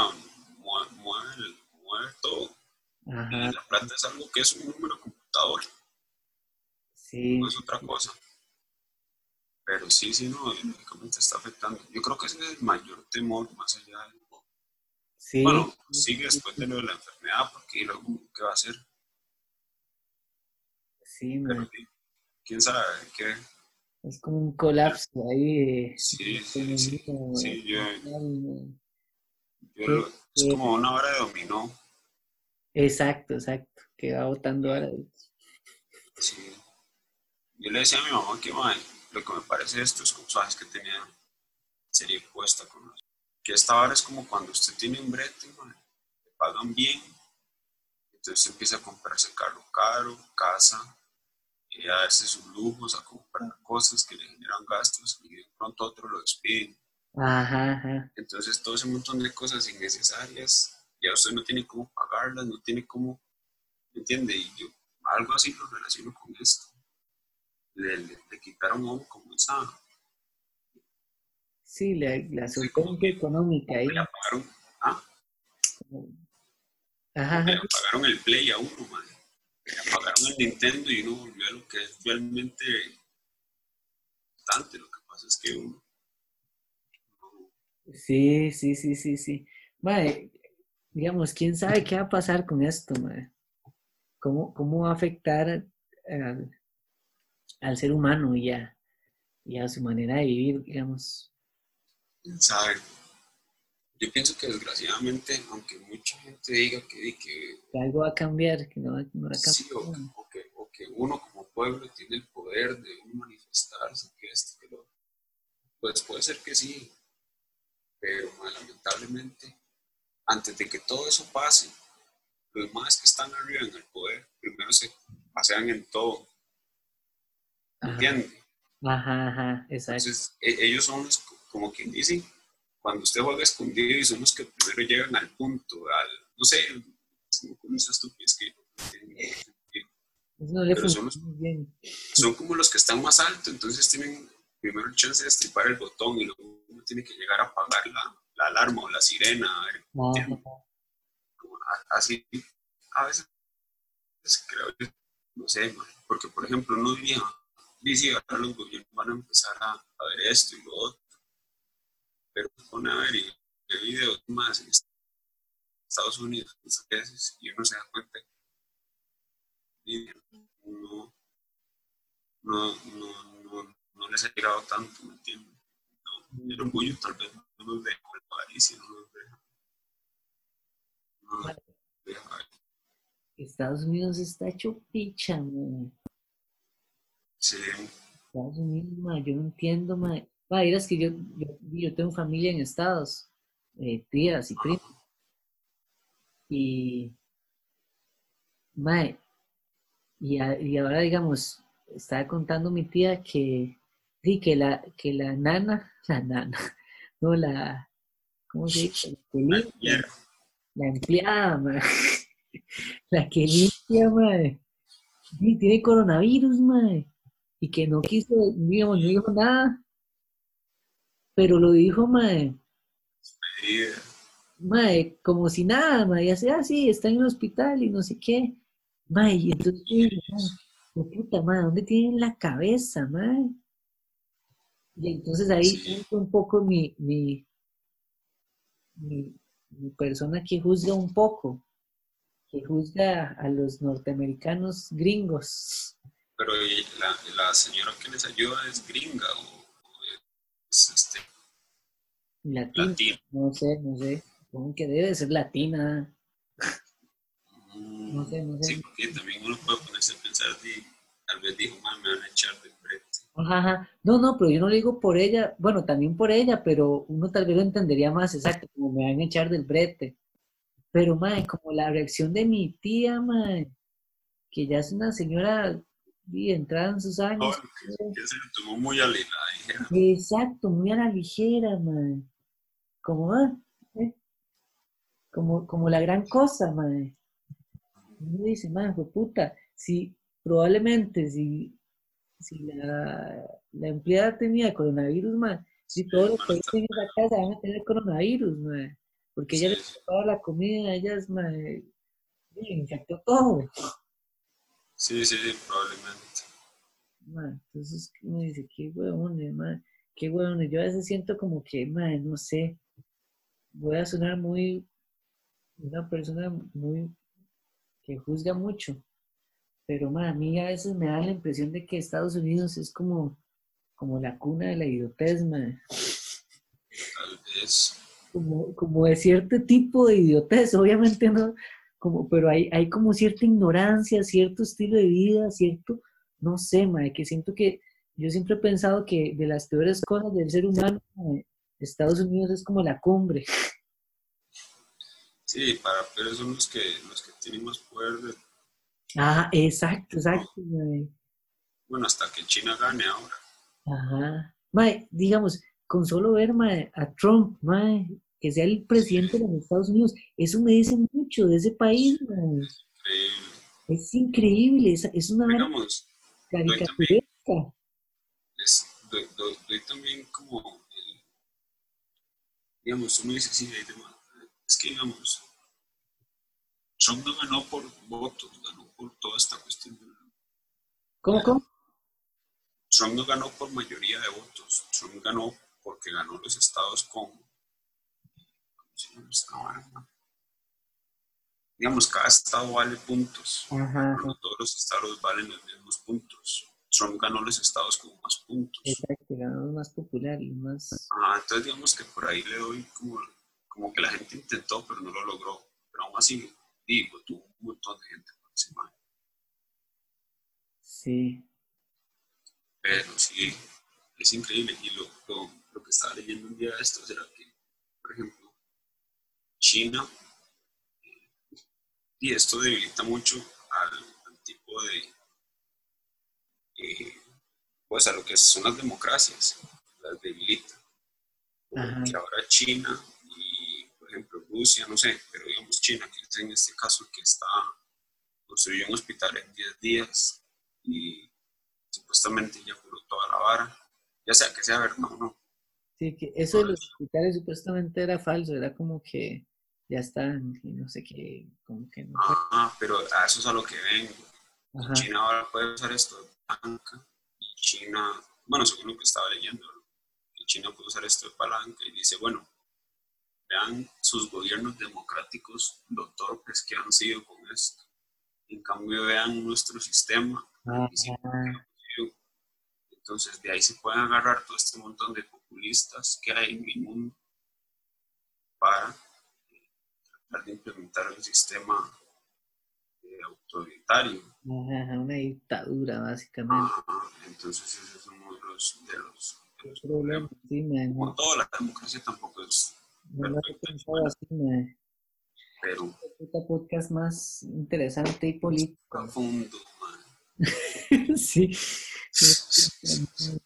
mueve, mueve, todo. Ajá. la plata es algo que es un número computador. Sí. No es otra cosa. Pero sí, sí, no, lógicamente está afectando. Yo creo que ese es el mayor temor, más allá de bueno, sigue después de lo de la enfermedad, porque luego, ¿qué va a hacer? Sí, ¿Quién sabe qué? Es como un colapso ahí. Sí, sí, sí. sí yo, yo es como una hora de dominó. Exacto, exacto. Que va botando ahora. Sí. Yo le decía a mi mamá que lo que me parece de estos cosas que tenía sería puesta con los que esta hora es como cuando usted tiene un brete, le pagan bien, entonces empieza a comprarse carro caro, casa, eh, a darse sus lujos, a comprar cosas que le generan gastos y de pronto otro lo despiden. Ajá, ajá. Entonces todo ese montón de cosas innecesarias, ya usted no tiene cómo pagarlas, no tiene cómo, ¿me entiende? Y yo algo así lo relaciono con esto. Le, le, quitaron a como esa... Sí, la, la solvencia económica ahí. Apagaron, ¿ah? Ajá. Le apagaron el Play a uno, man. Le apagaron el Nintendo y uno volvió a lo que es realmente importante. Lo que pasa es que uno Sí, sí, sí, sí, sí. Mae, digamos, quién sabe qué va a pasar con esto, mae. ¿Cómo, cómo va a afectar al, al ser humano y a, y a su manera de vivir, digamos? ¿Quién sabe? Yo pienso que desgraciadamente, aunque mucha gente diga que, que, algo va a cambiar, que no, va a cambiar. Sí, o, que, o, que, uno como pueblo tiene el poder de manifestarse, que esto, que lo... Pues puede ser que sí, pero lamentablemente, antes de que todo eso pase, los más que están arriba en el poder, primero se pasean en todo. ¿Entiendes? Ajá, ajá, exacto. Entonces, e, ellos son los, como quien dice, cuando usted juega escondido y son los que primero llegan al punto, al, no sé, con esa estupidez que no Pero son, son como los que están más altos, entonces tienen primero el chance de estripar el botón y luego uno tiene que llegar a apagar la, la alarma o la sirena. Así, a veces creo, no sé, porque por ejemplo uno diría, dice, ahora los gobiernos van a empezar a, a ver esto y lo otro, pero pone a ver y ve videos más en Estados Unidos muchas veces y uno se da cuenta que no, no, no, no, no les ha llegado tanto, ¿me entiendes? No, el orgullo tal vez no nos deja, el avaricia no nos deja. No nos deja Estados Unidos está hecho picha, man. Sí. Estados Unidos, man, yo no entiendo, man. Es que yo, yo, yo, tengo familia en Estados, eh, tías y primos. Y, mae, y, y ahora digamos, estaba contando mi tía que Sí, que la, que la nana, *laughs* la nana, no la, ¿cómo se dice? La, empleada, madre. *laughs* La que limpia, madre. Sí, tiene coronavirus, madre. Y que no quiso, digamos, no dijo nada. Pero lo dijo, madre. Madre, como si nada, madre. Ya sea así, está en un hospital y no sé qué. Madre, y entonces, madre, puta, madre, ¿dónde tienen la cabeza, madre? Y entonces ahí un poco mi, mi, mi, persona que juzga un poco, que juzga a los norteamericanos gringos. Pero la, la señora que les ayuda es gringa o, latina. No sé, no sé. Supongo que debe ser latina. Mm, no sé, no sé. Sí, porque también uno puede ponerse a pensar, tal vez dijo, me van a echar de Ajá, No, no, pero yo no lo digo por ella, bueno, también por ella, pero uno tal vez lo entendería más exacto, como me van a echar del brete. Pero, madre, como la reacción de mi tía, madre, que ya es una señora y entrada en sus años. que, se lo tomó muy a la ligera. Exacto, muy a la ligera, madre. Como, ah, ¿eh? como, como la gran cosa, madre. Uno dice, madre, puta, si probablemente si si la, la empleada tenía coronavirus, man, si todos los que están en la casa van a tener coronavirus, man, porque ella le preparaba la comida, ellas, man, infectó todo. Sí, sí, probablemente. Man, entonces uno dice, qué huevones, man, qué huevones. Yo a veces siento como que, man, no sé, voy a sonar muy, una persona muy, que juzga mucho, pero a mí a veces me da la impresión de que Estados Unidos es como, como la cuna de la idiotez, Tal vez. Como, como de cierto tipo de idiotez, obviamente no, como, pero hay, hay como cierta ignorancia, cierto estilo de vida, cierto, no sé, madre, que siento que yo siempre he pensado que de las peores cosas del ser humano, Estados Unidos es como la cumbre. Sí, para pero son los que, los que tienen más poder de Ah, exacto, exacto. bueno, hasta que China gane ahora. Ajá. Mae, digamos, con solo ver mae, a Trump, mae, que sea el presidente de los Estados Unidos, eso me dice mucho de ese país, mae. Es increíble, es, es una digamos, caricaturesca. Es, doy, doy, doy, también como, digamos, uno dice, sí, es que, digamos, Trump no ganó por votos, ganó por toda esta cuestión. ¿Cómo, cómo? Trump no ganó por mayoría de votos, Trump ganó porque ganó los estados con, digamos, cada estado vale puntos, Ajá. no todos los estados valen los mismos puntos. Trump ganó los estados con más puntos. Exacto, ganó los más populares, más... Ah, entonces digamos que por ahí le doy como, como que la gente intentó, pero no lo logró. Pero aún así, digo, tuvo un montón de gente por encima. Sí. Pero sí, es increíble. Y lo, lo, lo que estaba leyendo un día de esto era que, por ejemplo, China, eh, y esto debilita mucho al, al tipo de, eh, pues a lo que son las democracias, las debilita. Porque ahora China y, por ejemplo, Rusia, no sé, pero digamos China, que es en este caso que está, construyó un hospital en 10 días y supuestamente ya curó toda la vara, ya sea que sea verdad o no. Sí, que eso de los hospitales supuestamente era falso, era como que ya están, y no sé qué, como que no. Ah, pero a eso es a lo que ven. China ahora puede usar esto y China, bueno, según lo que estaba leyendo, China puede usar esto de palanca y dice, bueno, vean sus gobiernos democráticos lo torpes que han sido con esto. En cambio, vean nuestro sistema. Entonces, de ahí se pueden agarrar todo este montón de populistas que hay en el mundo para eh, tratar de implementar el sistema eh, autoritario. Una dictadura, básicamente. Ajá, entonces, esos son uno de los, de los, de los problemas. Sí, man. Como toda la democracia tampoco es no lo he pensado así, man. Pero. Este podcast más interesante y político. Profundo, man. *laughs* sí.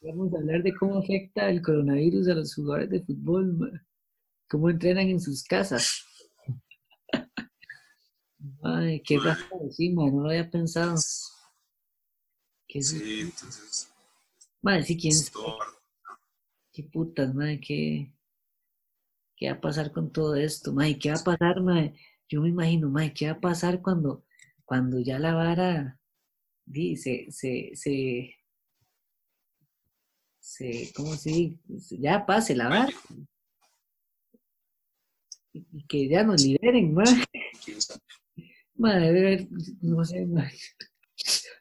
Vamos a hablar de cómo afecta el coronavirus a los jugadores de fútbol, man. cómo entrenan en sus casas. Ay, qué sí, man, no lo había pensado. ¿Qué sí, entonces. Madre, sí, quién Qué putas, madre, qué. ¿Qué va a pasar con todo esto, madre? ¿Qué va a pasar, madre? Yo me imagino, madre, ¿qué va a pasar cuando, cuando ya la vara dice, se, se, se, ¿cómo se dice? Ya pase la vara. Y que ya nos liberen, madre. Madre, no sé, madre. *laughs*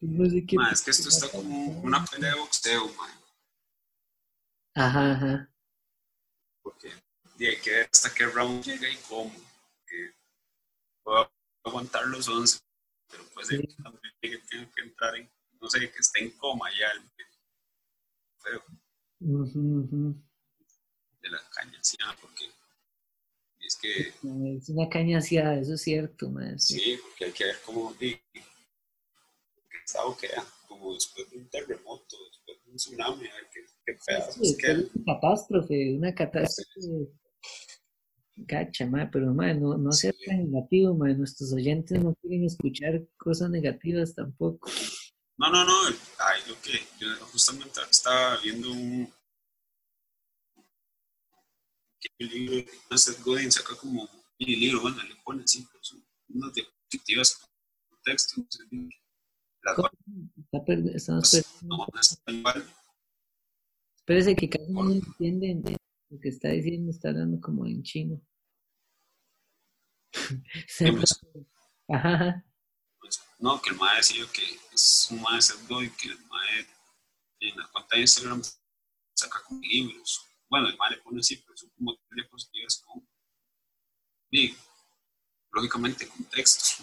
No sé qué. Ma, es que esto está como una pelea de boxeo, man. Ajá, ajá. Porque hay que ver hasta qué round llega y cómo. Que puedo aguantar los 11, pero pues sí. también tiene que entrar en, no sé, que esté en coma ya el feo. Uh -huh, uh -huh. De la cañaseada, porque es que... Es una cañaseada, eso es cierto, man. Sí, porque hay que ver cómo qué estado queda, como después de un terremoto, después de un tsunami, a ver qué, qué pedazos sí, quedan. Una catástrofe, una catástrofe. Sí. Gacha, ma, pero ma, no, no sea Sí. tan negativo, ma. Nuestros oyentes no quieren escuchar cosas negativas tampoco. No, no, no, ay, lo que yo justamente estaba viendo un que el libro de Seth Godin saca como un libro, bueno, le pone así, son unas diapositivas con texto, las estamos perdiendo. Espérese que casi no entienden de lo que está diciendo, está hablando como en chino. *laughs* Ajá. Pues, no, que el mae decía que es un mae de Seth Godin, que el mae en la cuenta de Instagram saca como libros. Bueno, el mae le pone así, pero son como tres diapositivas con, digo, lógicamente con textos.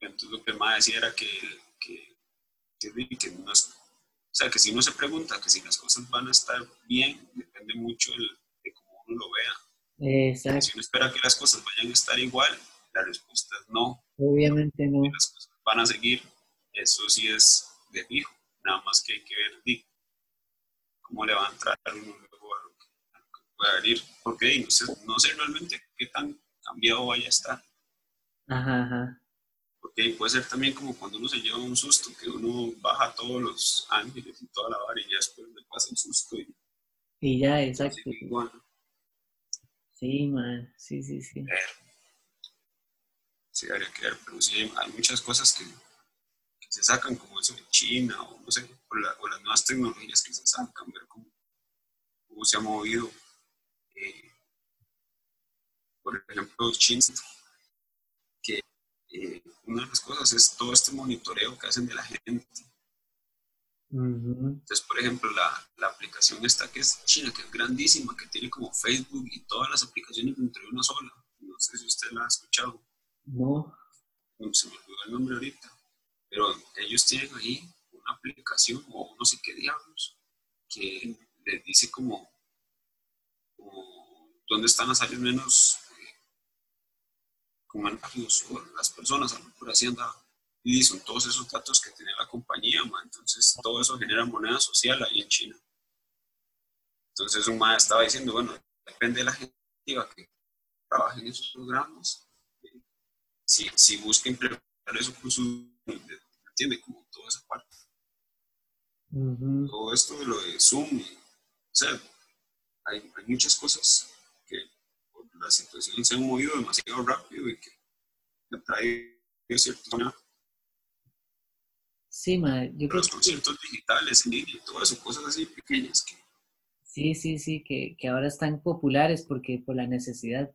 Entonces lo que el mae decía era que, que, que, que no es, o sea, que si uno se pregunta que si las cosas van a estar bien, depende mucho de cómo uno lo vea. Exacto, Si uno espera que las cosas vayan a estar igual, la respuesta es no. obviamente no. las cosas van a seguir, eso sí es de fijo, nada más que hay que ver cómo le va a entrar uno luego a lo que, pueda venir, porque no sé, no sé realmente qué tan cambiado vaya a estar. Ajá, ajá. Porque puede ser también como cuando uno se lleva un susto, que uno baja todos los ángeles y toda la vara y ya después le pasa el susto y, y ya, exacto. Sí, man, sí, sí, sí. Sí, habría que ver, pero sí hay muchas cosas que, se sacan, como eso de China, o no sé, o, las nuevas tecnologías que se sacan, ver cómo, cómo se ha movido. Eh, por ejemplo, China, que eh, una de las cosas es todo este monitoreo que hacen de la gente. Entonces, por ejemplo, la, la, aplicación esta que es China, que es grandísima, que tiene como Facebook y todas las aplicaciones dentro de una sola. No sé si usted la ha escuchado. No. no se me olvidó el nombre ahorita. Pero ellos tienen ahí una aplicación o no sé qué diablos que les dice como, dónde están las áreas menos como las personas, a lo mejor así y son todos esos datos que tiene la compañía, entonces todo eso genera moneda social ahí en China. Entonces un ma estaba diciendo, bueno, depende de la gente que trabaje en esos programas, si, si busca implementar eso con su, ¿entiende? Como toda esa parte. Todo esto de lo de Zoom, o sea, hay, hay muchas cosas la situación se ha movido demasiado rápido y que ha traído cierto Sí, ma, yo creo Los conciertos digitales en línea, todas esas cosas así pequeñas que... Sí, sí, sí, que, que, ahora están populares porque por la necesidad.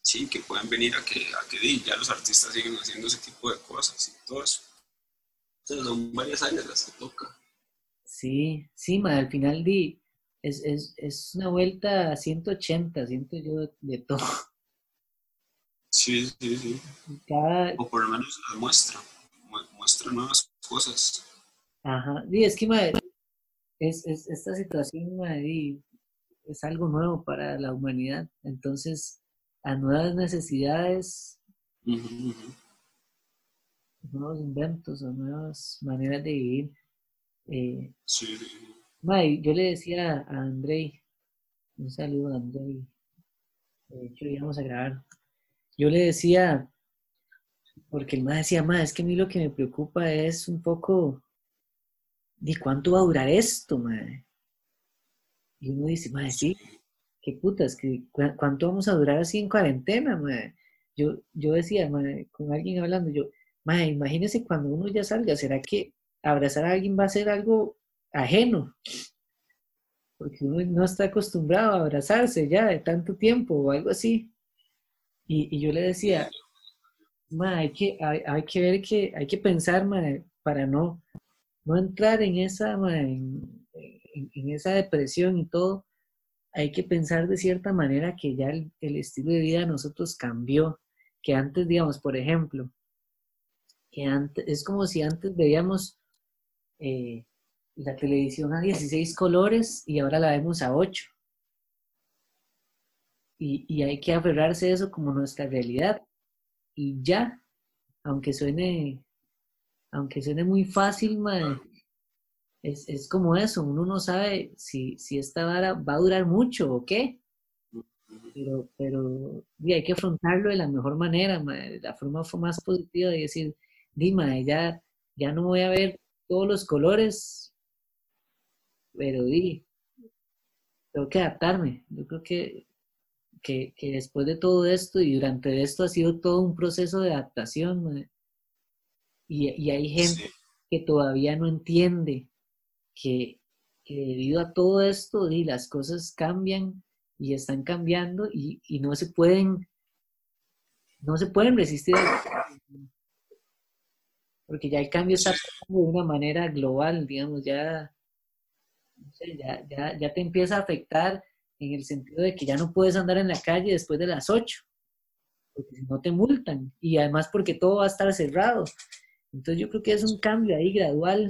Sí, que pueden venir a que, a que ya los artistas siguen haciendo ese tipo de cosas y todo eso. son varias áreas las que toca. Sí, sí, ma, al final di, es, es, es una vuelta a 180, siento yo, de, todo. Sí, sí, sí. *laughs* O por lo menos la muestra, muestra nuevas cosas. Ajá, y es que madre, es, es, esta situación madre, es algo nuevo para la humanidad, entonces a nuevas necesidades, nuevos inventos o nuevas maneras de vivir. Eh, sí yo le decía a Andrei, un saludo a Andrei, de hecho íbamos a grabar, yo le decía, porque el más decía, ma, es que a mí lo que me preocupa es un poco, ¿de cuánto va a durar esto, madre? Y uno dice, madre, sí, qué putas, que, ¿cuánto vamos a durar así en cuarentena, madre? Yo, yo decía, madre, con alguien hablando, yo, madre, imagínese cuando uno ya salga, ¿será que abrazar a alguien va a ser algo ajeno, porque uno no está acostumbrado a abrazarse ya de tanto tiempo o algo así. Y, yo le decía, hay, que, hay, que ver que, hay que pensar para no, no entrar en esa, en, esa depresión y todo. Hay que pensar de cierta manera que ya el, estilo de vida de nosotros cambió, que antes, digamos, por ejemplo, que antes, es como si antes veíamos eh, la televisión a 16 colores y ahora la vemos a 8. Y, hay que aferrarse a eso como nuestra realidad. Y ya, aunque suene, aunque suene muy fácil, es, como eso, uno no sabe si, si esta vara va a durar mucho o qué. Pero, pero hay que afrontarlo de la mejor manera, la forma más positiva de decir, dime, ya, ya no voy a ver todos los colores, pero di, tengo que adaptarme. Yo creo que, que, después de todo esto y durante esto ha sido todo un proceso de adaptación. Y, hay gente que todavía no entiende que, debido a todo esto y las cosas cambian y están cambiando y, no se pueden no se pueden resistir porque ya el cambio está de una manera global, digamos, ya ya, ya, ya te empieza a afectar en el sentido de que ya no puedes andar en la calle después de las 8, porque si no te multan, y además porque todo va a estar cerrado. Entonces yo creo que es un cambio ahí gradual,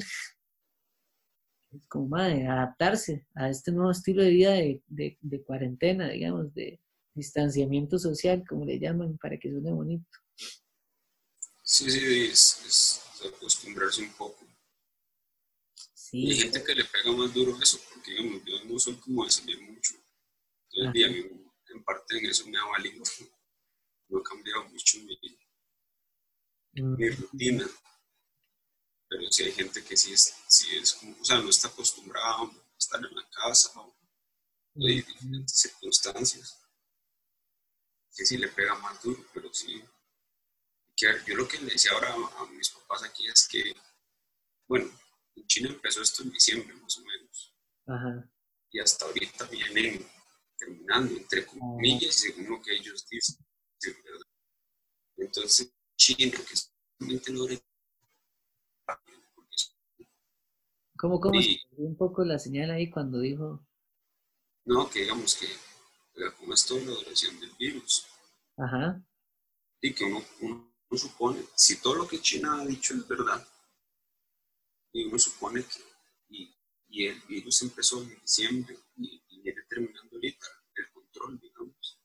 es como de adaptarse a este nuevo estilo de vida de, de, cuarentena, digamos, de distanciamiento social, como le llaman, para que suene bonito. Sí, sí, es acostumbrarse un poco. Sí. Y hay gente que le pega más duro eso, porque digamos, yo no soy como de salir mucho. Entonces, a mí, en parte en eso me ha valido. No ha cambiado mucho mi, mm. mi rutina. Pero sí hay gente que sí es, sí es como, o sea, no está acostumbrada a estar en la casa o mm. diferentes circunstancias. Que sí le pega más duro, pero sí. yo lo que le decía ahora a mis papás aquí es que, bueno, en China empezó esto en diciembre más o menos. Y hasta ahorita vienen terminando, entre comillas, según lo que ellos dicen. Entonces, China, que solamente no ¿Cómo, cómo se un poco la señal ahí cuando dijo? No, que digamos que como esto la duración del virus. Ajá. Y que uno, uno supone, si todo lo que China ha dicho es verdad, y uno supone que y, y el virus empezó en diciembre y, viene terminando ahorita el control, digamos.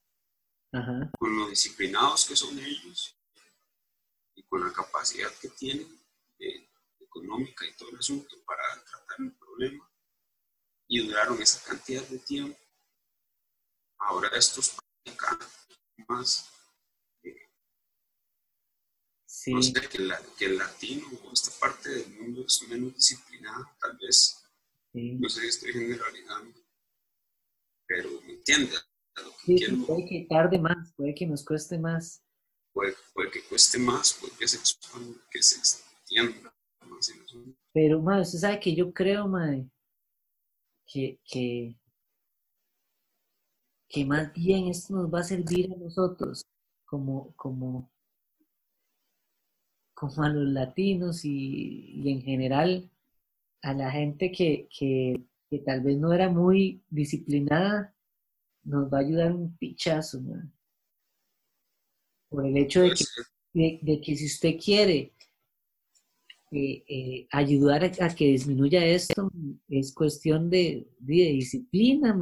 Con lo disciplinados que son ellos y con la capacidad que tienen económica y todo el asunto para tratar el problema y duraron esa cantidad de tiempo. Ahora estos acá más no sé, que, el latino o esta parte del mundo es menos disciplinada, tal vez. No sé si estoy generalizando, pero me entiende. puede que tarde más, puede que nos cueste más. Puede, que cueste más, puede que se, que se extienda más. Pero, madre, usted sabe que yo creo, madre, que, que, que más bien esto nos va a servir a nosotros como, como como a los latinos y, en general a la gente que, tal vez no era muy disciplinada, nos va a ayudar un pichazo, por el hecho de que, de, que si usted quiere eh, eh, ayudar a, que disminuya esto, es cuestión de, disciplina,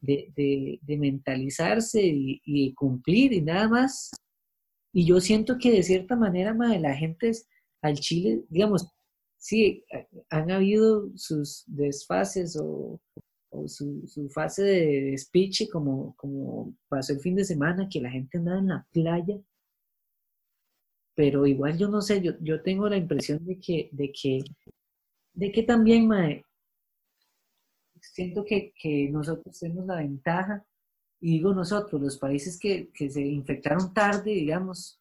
de, mentalizarse y, y cumplir y nada más. Y yo siento que de cierta manera, madre, la gente al Chile, digamos, sí, han habido sus desfases o, su, fase de despiche, como, pasó el fin de semana, que la gente andaba en la playa. Pero igual yo no sé, yo, yo tengo la impresión de que, de que, de que también, madre, siento que nosotros tenemos la ventaja y digo nosotros, los países que, se infectaron tarde, digamos,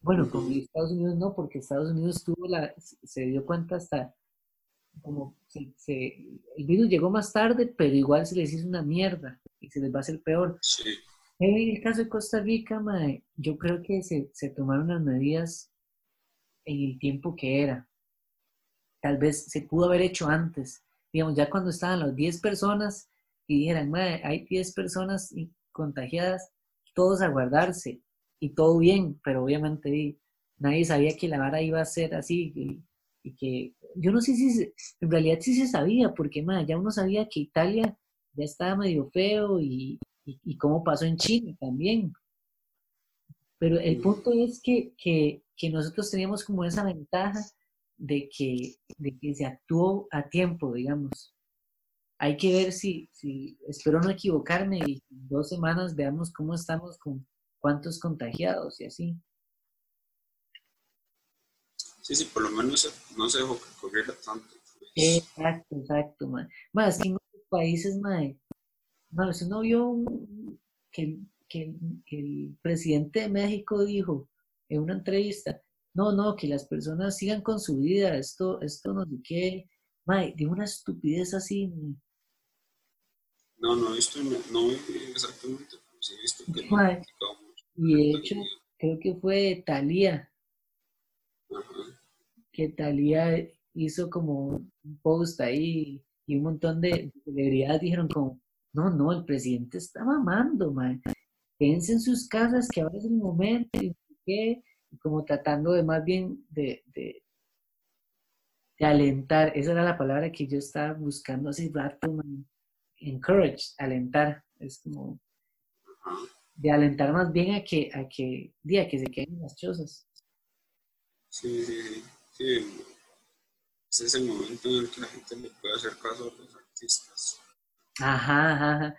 bueno, con Estados Unidos no, porque Estados Unidos tuvo la, se dio cuenta hasta como se, el virus llegó más tarde, pero igual se les hizo una mierda y se les va a hacer peor. En el caso de Costa Rica, yo creo que se, se tomaron las medidas en el tiempo que era. Tal vez se pudo haber hecho antes. Digamos, ya cuando estaban las 10 personas, y dijeran, hay 10 personas contagiadas, todos a guardarse y todo bien, pero obviamente nadie sabía que la vara iba a ser así y, que yo no sé si en realidad sí se sabía, porque ya uno sabía que Italia ya estaba medio feo y, y, cómo pasó en Chile también. Pero el punto es que, que, que, nosotros teníamos como esa ventaja de que, de que se actuó a tiempo, digamos hay que ver si, si, espero no equivocarme y en dos semanas veamos cómo estamos con cuántos contagiados y así. Sí, sí, por lo menos no se dejó que corriera tanto. Exacto, exacto, man. Más que en otros países, man, no, usted no vio que, que, el presidente de México dijo en una entrevista, no, no, que las personas sigan con su vida, esto, esto no sé qué, man, de una estupidez así, no, no he visto, no, exactamente, pero sí he visto que Y de hecho, creo que fue Talía. Que Talía hizo como un post ahí y un montón de celebridades dijeron como, no, no, el presidente está mamando, man. Quédense en sus casas, que ahora es el momento, y qué, como tratando de más bien de, de, de, alentar, esa era la palabra que yo estaba buscando hace rato, man encourage, alentar, es como de alentar más bien a que, a que, día que se queden las chozas. Sí, sí, sí. ese es el momento en el que la gente le puede hacer caso a los artistas. Ajá, ajá.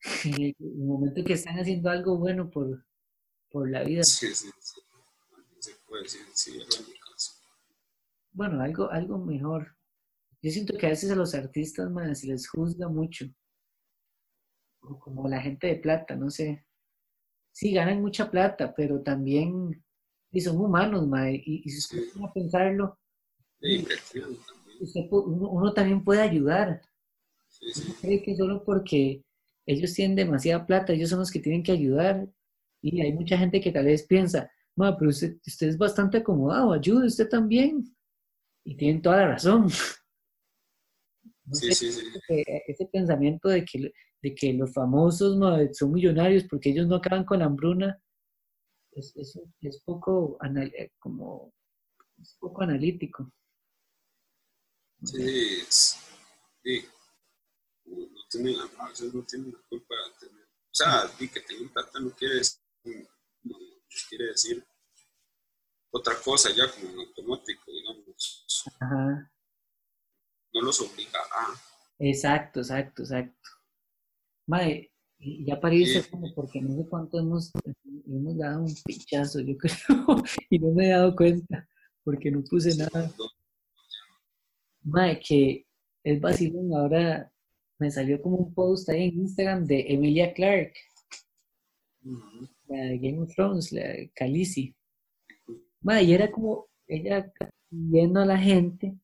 *laughs* El momento en que están haciendo algo bueno por, por la vida. Sí, sí, sí. Se puede decir, sí, Bueno, algo, algo mejor. Yo siento que a veces a los artistas, man, se les juzga mucho. Como la gente de plata, no sé. Sí, ganan mucha plata, pero también y son humanos, man, y, y si usted sí. a pensarlo, uno, también puede ayudar. Sí, sí. cree que solo porque ellos tienen demasiada plata, ellos son los que tienen que ayudar. Y hay mucha gente que tal vez piensa, ma, pero usted, usted es bastante acomodado, ayude usted también. Y tienen toda la razón. *laughs* sí, sí, sí. Ese, pensamiento de que, de que los famosos son millonarios porque ellos no acaban con la hambruna es, es, es poco eh, como es poco analítico. Sí, sí. No tienen, a veces no tienen la culpa de tener. O sea, que tengan plata no quiere decir, no, quiere decir otra cosa ya como en automático, digamos. Ajá. No los obliga a. Exacto, exacto, exacto. Madre, ya para irse como porque no sé cuánto hemos, hemos dado un pinchazo, yo *laughs* creo, y no me he dado cuenta, porque no puse nada. Madre, que es vacilón, ahora me salió como un post ahí en Instagram de Emilia Clark, la de Game of Thrones, la de Khaleesi. Madre, y era como ella pidiendo a la gente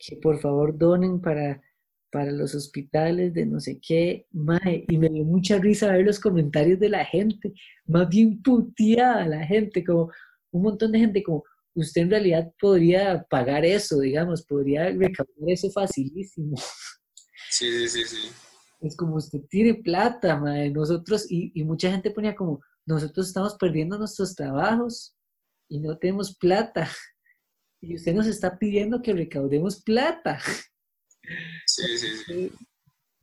que por favor donen para, para los hospitales de no sé qué, madre, y me dio mucha risa ver los comentarios de la gente, más bien puteada la gente, como un montón de gente como, usted en realidad podría pagar eso, digamos, podría recaudar eso facilísimo. *laughs* Sí, sí, sí. Es como usted tiene plata, madre. nosotros, y, y, mucha gente ponía como, nosotros estamos perdiendo nuestros trabajos y no tenemos plata. Y usted nos está pidiendo que recaudemos plata. Sí, sí, sí.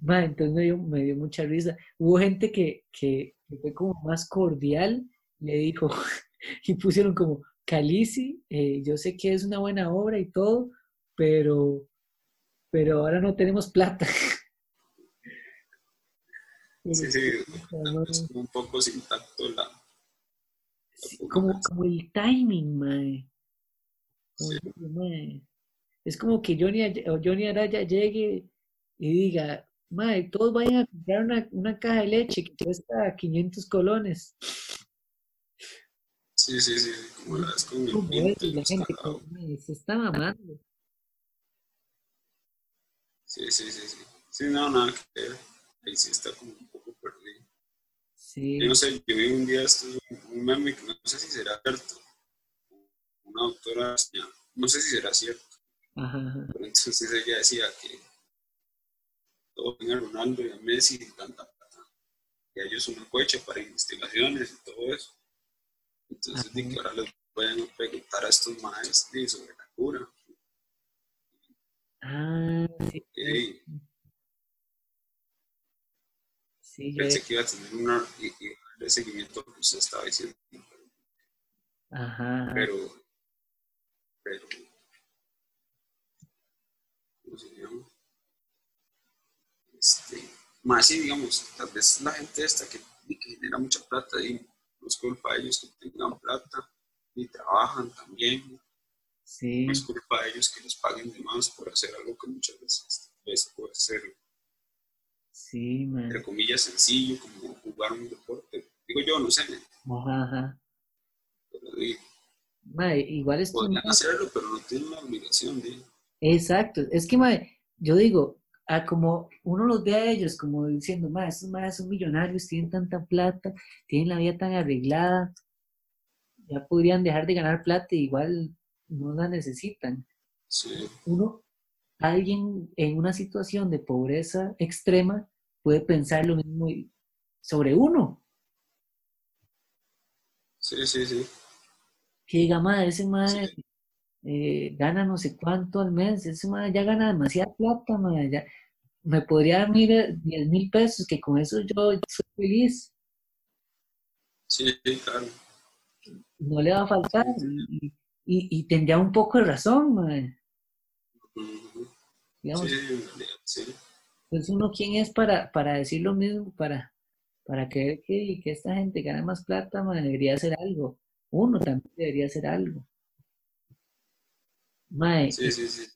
Entonces me dio, me dio, mucha risa. Hubo gente que, que, que fue como más cordial, le dijo, *laughs* y pusieron como, Calici, eh, yo sé que es una buena obra y todo, pero, pero ahora no tenemos plata. Sí, sí, es un poco sin tacto la... como, como, el timing, mae. Sí. Es como que Johnny, Johnny Araya llegue y diga, mae, todos vayan a comprar una, una caja de leche que cuesta 500 colones. Sí, sí, sí, como la es con el la gente se está mamando. Sí, sí, sí, sí. Sí, no, nada que ver. Ahí sí está como un poco perdido. Sí. Yo no sé, yo vi un día esto, un meme que no sé si será cierto. Una doctora, no sé si será cierto. Ajá, ajá. Pero entonces ella decía que todo venga a Ronaldo y a Messi y tanta plata. Que ellos son un coche para investigaciones y todo eso. Entonces, de que ahora les pueden preguntar a estos maestros sobre la cura. Ah, sí. Okay. Sí, yo... Pensé que iba a tener una, de seguimiento que usted estaba diciendo. Ajá. Pero, pero, ¿cómo se llama? Este, más sí, digamos, tal vez la gente esta que, que genera mucha plata y no es culpa de ellos que tengan plata y trabajan también. Sí. No es culpa de ellos que les paguen de más por hacer algo que muchas veces, veces puede ser, sí, man. entre comillas, sencillo, como jugar un deporte. Digo yo, no sé. Ajá, ajá. Pero digo, Mae, igual es podrían hacerlo, pero no tienen la obligación de. Exacto. Es que, mae, yo digo, a como uno los ve a ellos como diciendo, mae, estos maes son millonarios, tienen tanta plata, tienen la vida tan arreglada, ya podrían dejar de ganar plata y igual no la necesitan. Sí. Uno, alguien en una situación de pobreza extrema puede pensar lo mismo sobre uno. Sí, sí, sí. Que diga, madre, ese madre Sí. eh, gana no sé cuánto al mes, ese madre ya gana demasiada plata, madre, ya me podría dar mil, 10 mil pesos, que con eso yo soy feliz, Sí, claro. no le va a faltar y, y- y tendría un poco de razón, madre. Digamos, sí, Pues uno, ¿quién es para, para decir lo mismo? Para, para creer que, que esta gente gana más plata, debería hacer algo. Uno también debería hacer algo. Mae, sí, sí, sí.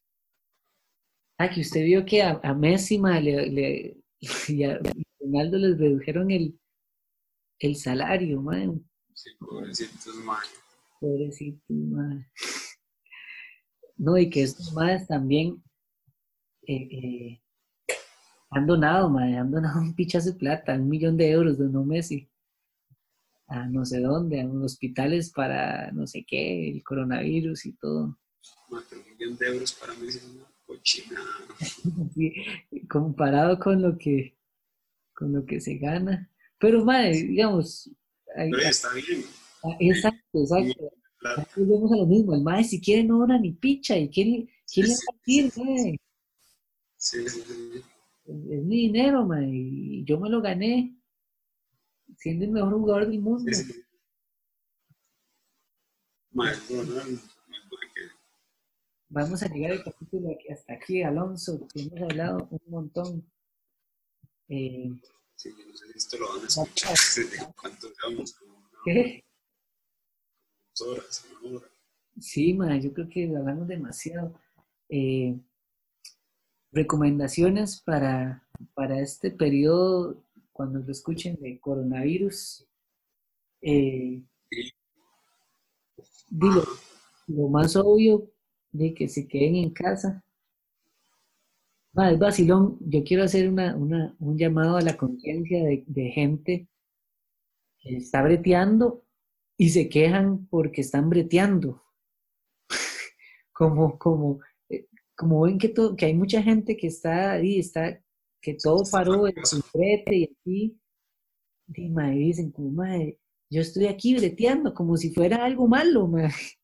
Ah, que usted vio que a, Messi le, le, *laughs* y a Ronaldo les redujeron el, el salario, mae. Sí, pobrecitos, mae. Pobrecitos, mae. No, y que estos madres también eh, eh, han donado, madre, han donado un pichazo de plata, un millón de euros, donó Messi. A no sé dónde, a hospitales para no sé qué, el coronavirus y todo. un millón de euros para Messi es una cochina. *laughs* comparado con lo que con lo que se gana. Pero, madre, digamos. Pero está bien. Ah, exacto, exacto. Aquí vemos a lo mismo, el mae si quiere no dona ni picha y quiere, quiere sí, sí, sí. Sí, sí, sí. Es, mi dinero, mae, y yo me lo gané siendo el mejor jugador del mundo. Vamos a llegar al capítulo hasta aquí, Alonso, que hemos hablado un montón. Eh, sí, no sé si esto lo van a escuchar. *laughs* ¿Cuánto llevamos? ¿Qué? horas, Sí, ma, yo creo que hablamos demasiado. Eh, recomendaciones para, para este periodo, cuando lo escuchen de coronavirus. Eh, digo, lo más obvio de que se queden en casa. Ma, es vacilón. Yo quiero hacer una, una, un llamado a la conciencia de, de gente que está breteando y se quejan porque están breteando. *laughs* como, como, eh, como ven que, todo, que hay mucha gente que está ahí, está, que todo paró en su brete y aquí, y, madre, dicen como, madre, yo estoy aquí breteando como si fuera algo malo, madre. *laughs*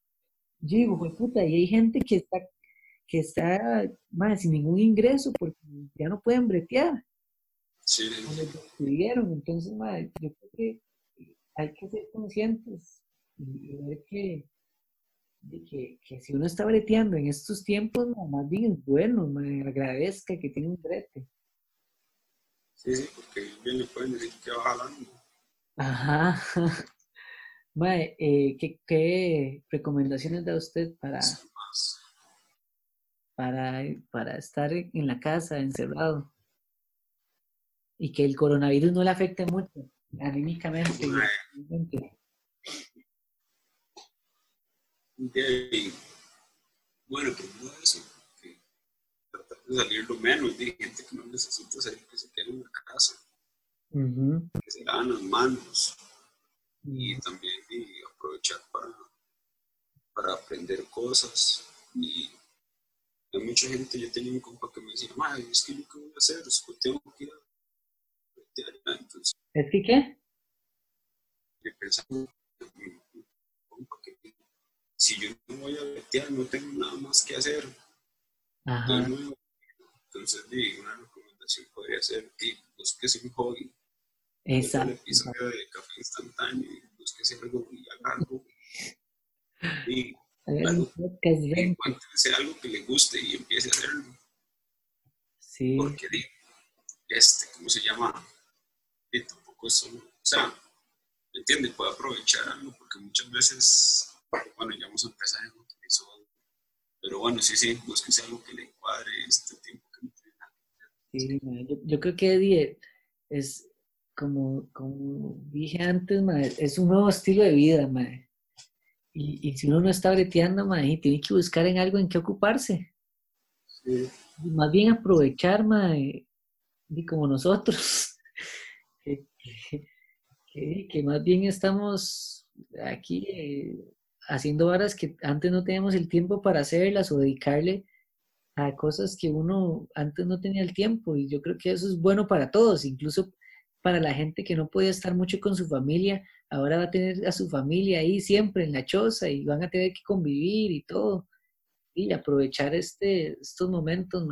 Yo digo, pues puta, y hay gente que está, que está, madre, sin ningún ingreso porque ya no pueden bretear. Sí. Entonces, madre, yo creo que hay que ser conscientes y, ver que, que, si uno está breteando en estos tiempos, más bien es bueno, me agradezca que tiene un brete. Sí, sí, porque bien le pueden decir que va jalando. Ajá. *laughs* Mae, eh, ¿qué, ¿qué, recomendaciones da usted para, para, para estar en la casa encerrado? Y que el coronavirus no le afecte mucho anímicamente. Bueno, primero eso, que tratar de salir lo menos, de gente que no necesita salir, que se quede en la casa, que se lavan las manos y también aprovechar para, para aprender cosas. Y hay mucha gente, yo tenía un compa que me decía, es que yo qué voy a hacer, es que tengo que ir a entonces, ¿Es que qué? si yo no voy a vetear, no tengo nada más que hacer. Ajá. Entonces, una recomendación podría ser que busques un hobby. Exacto. El episodio de café instantáneo y busques algo y algo. Y algo, encuentre algo que le guste y empiece a hacerlo. Sí. Porque, este, ¿cómo se llama? y tampoco es solo, o sea, ¿me entiendes? Puede aprovechar algo porque muchas veces, bueno, ya vamos a empezar en otro episodio, pero bueno, sí, sí, busquese algo que le encuadre este tiempo que no tiene nada. Sí, yo, yo, creo que Eddie es, como, como dije antes, es un nuevo estilo de vida, madre. Y, y, si uno no está breteando, madre, tiene que buscar en algo en qué ocuparse. Sí. Y más bien aprovechar, madre, y como nosotros. *laughs* que, más bien estamos aquí eh, haciendo varas que antes no teníamos el tiempo para hacerlas o dedicarle a cosas que uno antes no tenía el tiempo y yo creo que eso es bueno para todos, incluso para la gente que no podía estar mucho con su familia, ahora va a tener a su familia ahí siempre en la choza y van a tener que convivir y todo y aprovechar este, estos momentos,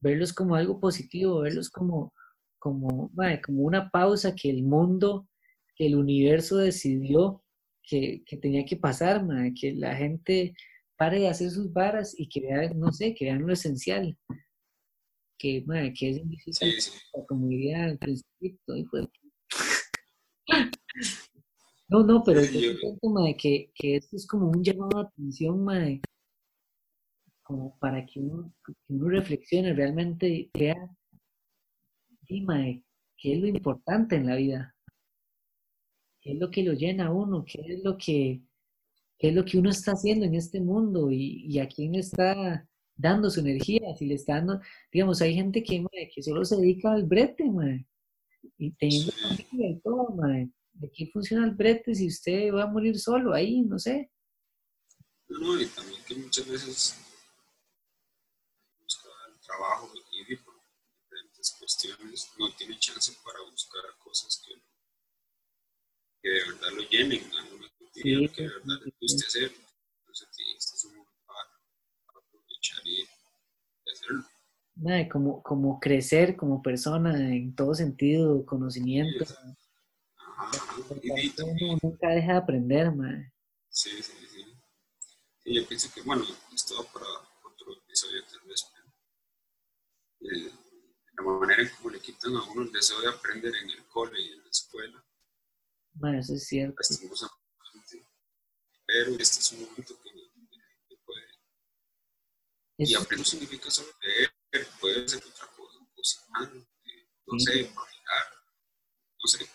verlos como algo positivo, verlos como, como, como una pausa que el mundo, que el universo decidió que, tenía que pasar, que la gente pare de hacer sus varas y que vean, no sé, que vean lo esencial. Que, madre, que es difícil, como diría al principio, No, no, pero yo siento, madre, que, que esto es como un llamado de atención, madre, como para que uno, que uno reflexione realmente y vea, sí, madre, qué es lo importante en la vida, qué es lo que lo llena a uno, qué es lo que, qué es lo que uno está haciendo en este mundo y, a quién está dando su energía, si le está dando, digamos, hay gente que, que solo se dedica al brete, madre, y teniendo familia y todo, madre. ¿De qué funciona el brete si usted va a morir solo ahí? No sé. No, y también que muchas veces busca el trabajo y por diferentes cuestiones no tiene chance para buscar cosas que, que de verdad lo llenen, alguna actividad que de verdad le guste hacer. Entonces, este es un momento para, aprovechar y hacerlo. como, como crecer como persona en todo sentido, conocimiento. Y nunca deja de aprender, madre. Sí, sí, sí. Y yo pienso que, bueno, esto para otro episodio tal vez, eh, la manera en cómo le quitan a uno el deseo de aprender en el cole y en la escuela. Bueno, eso es cierto. Pero este es un momento que, que puede... Y aprender significa solo leer, puede ser otra cosa, cocinando, no sé, imaginar, no sé,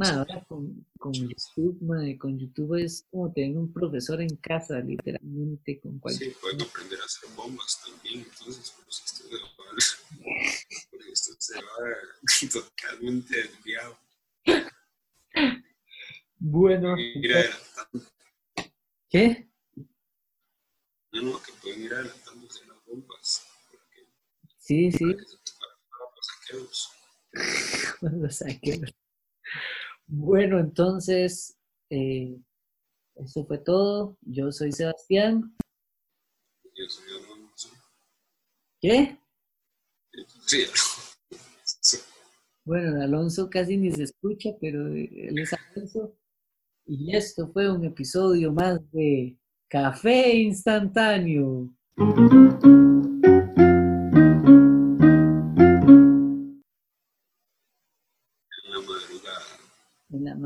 ahora con, con YouTube, con YouTube es como tener un profesor en casa, literalmente, con cualquier... Sí, pueden aprender a hacer bombas también, entonces, pues esto se va, *laughs* esto se va *laughs* totalmente desviado. Bueno. ¿Qué? No, no, que pueden ir adelantándose las bombas. sí, sí. Para los saqueos. *laughs* los saqueos. Bueno, entonces, eh, eso fue todo. Yo soy Sebastián. Yo soy Alonso. ¿Qué? Sí. *laughs* Bueno, Alonso casi ni se escucha, pero él es Alonso. Y esto fue un episodio más de Café Instantáneo.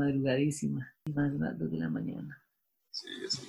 madrugadísima, más 2 de la mañana. Sí, eso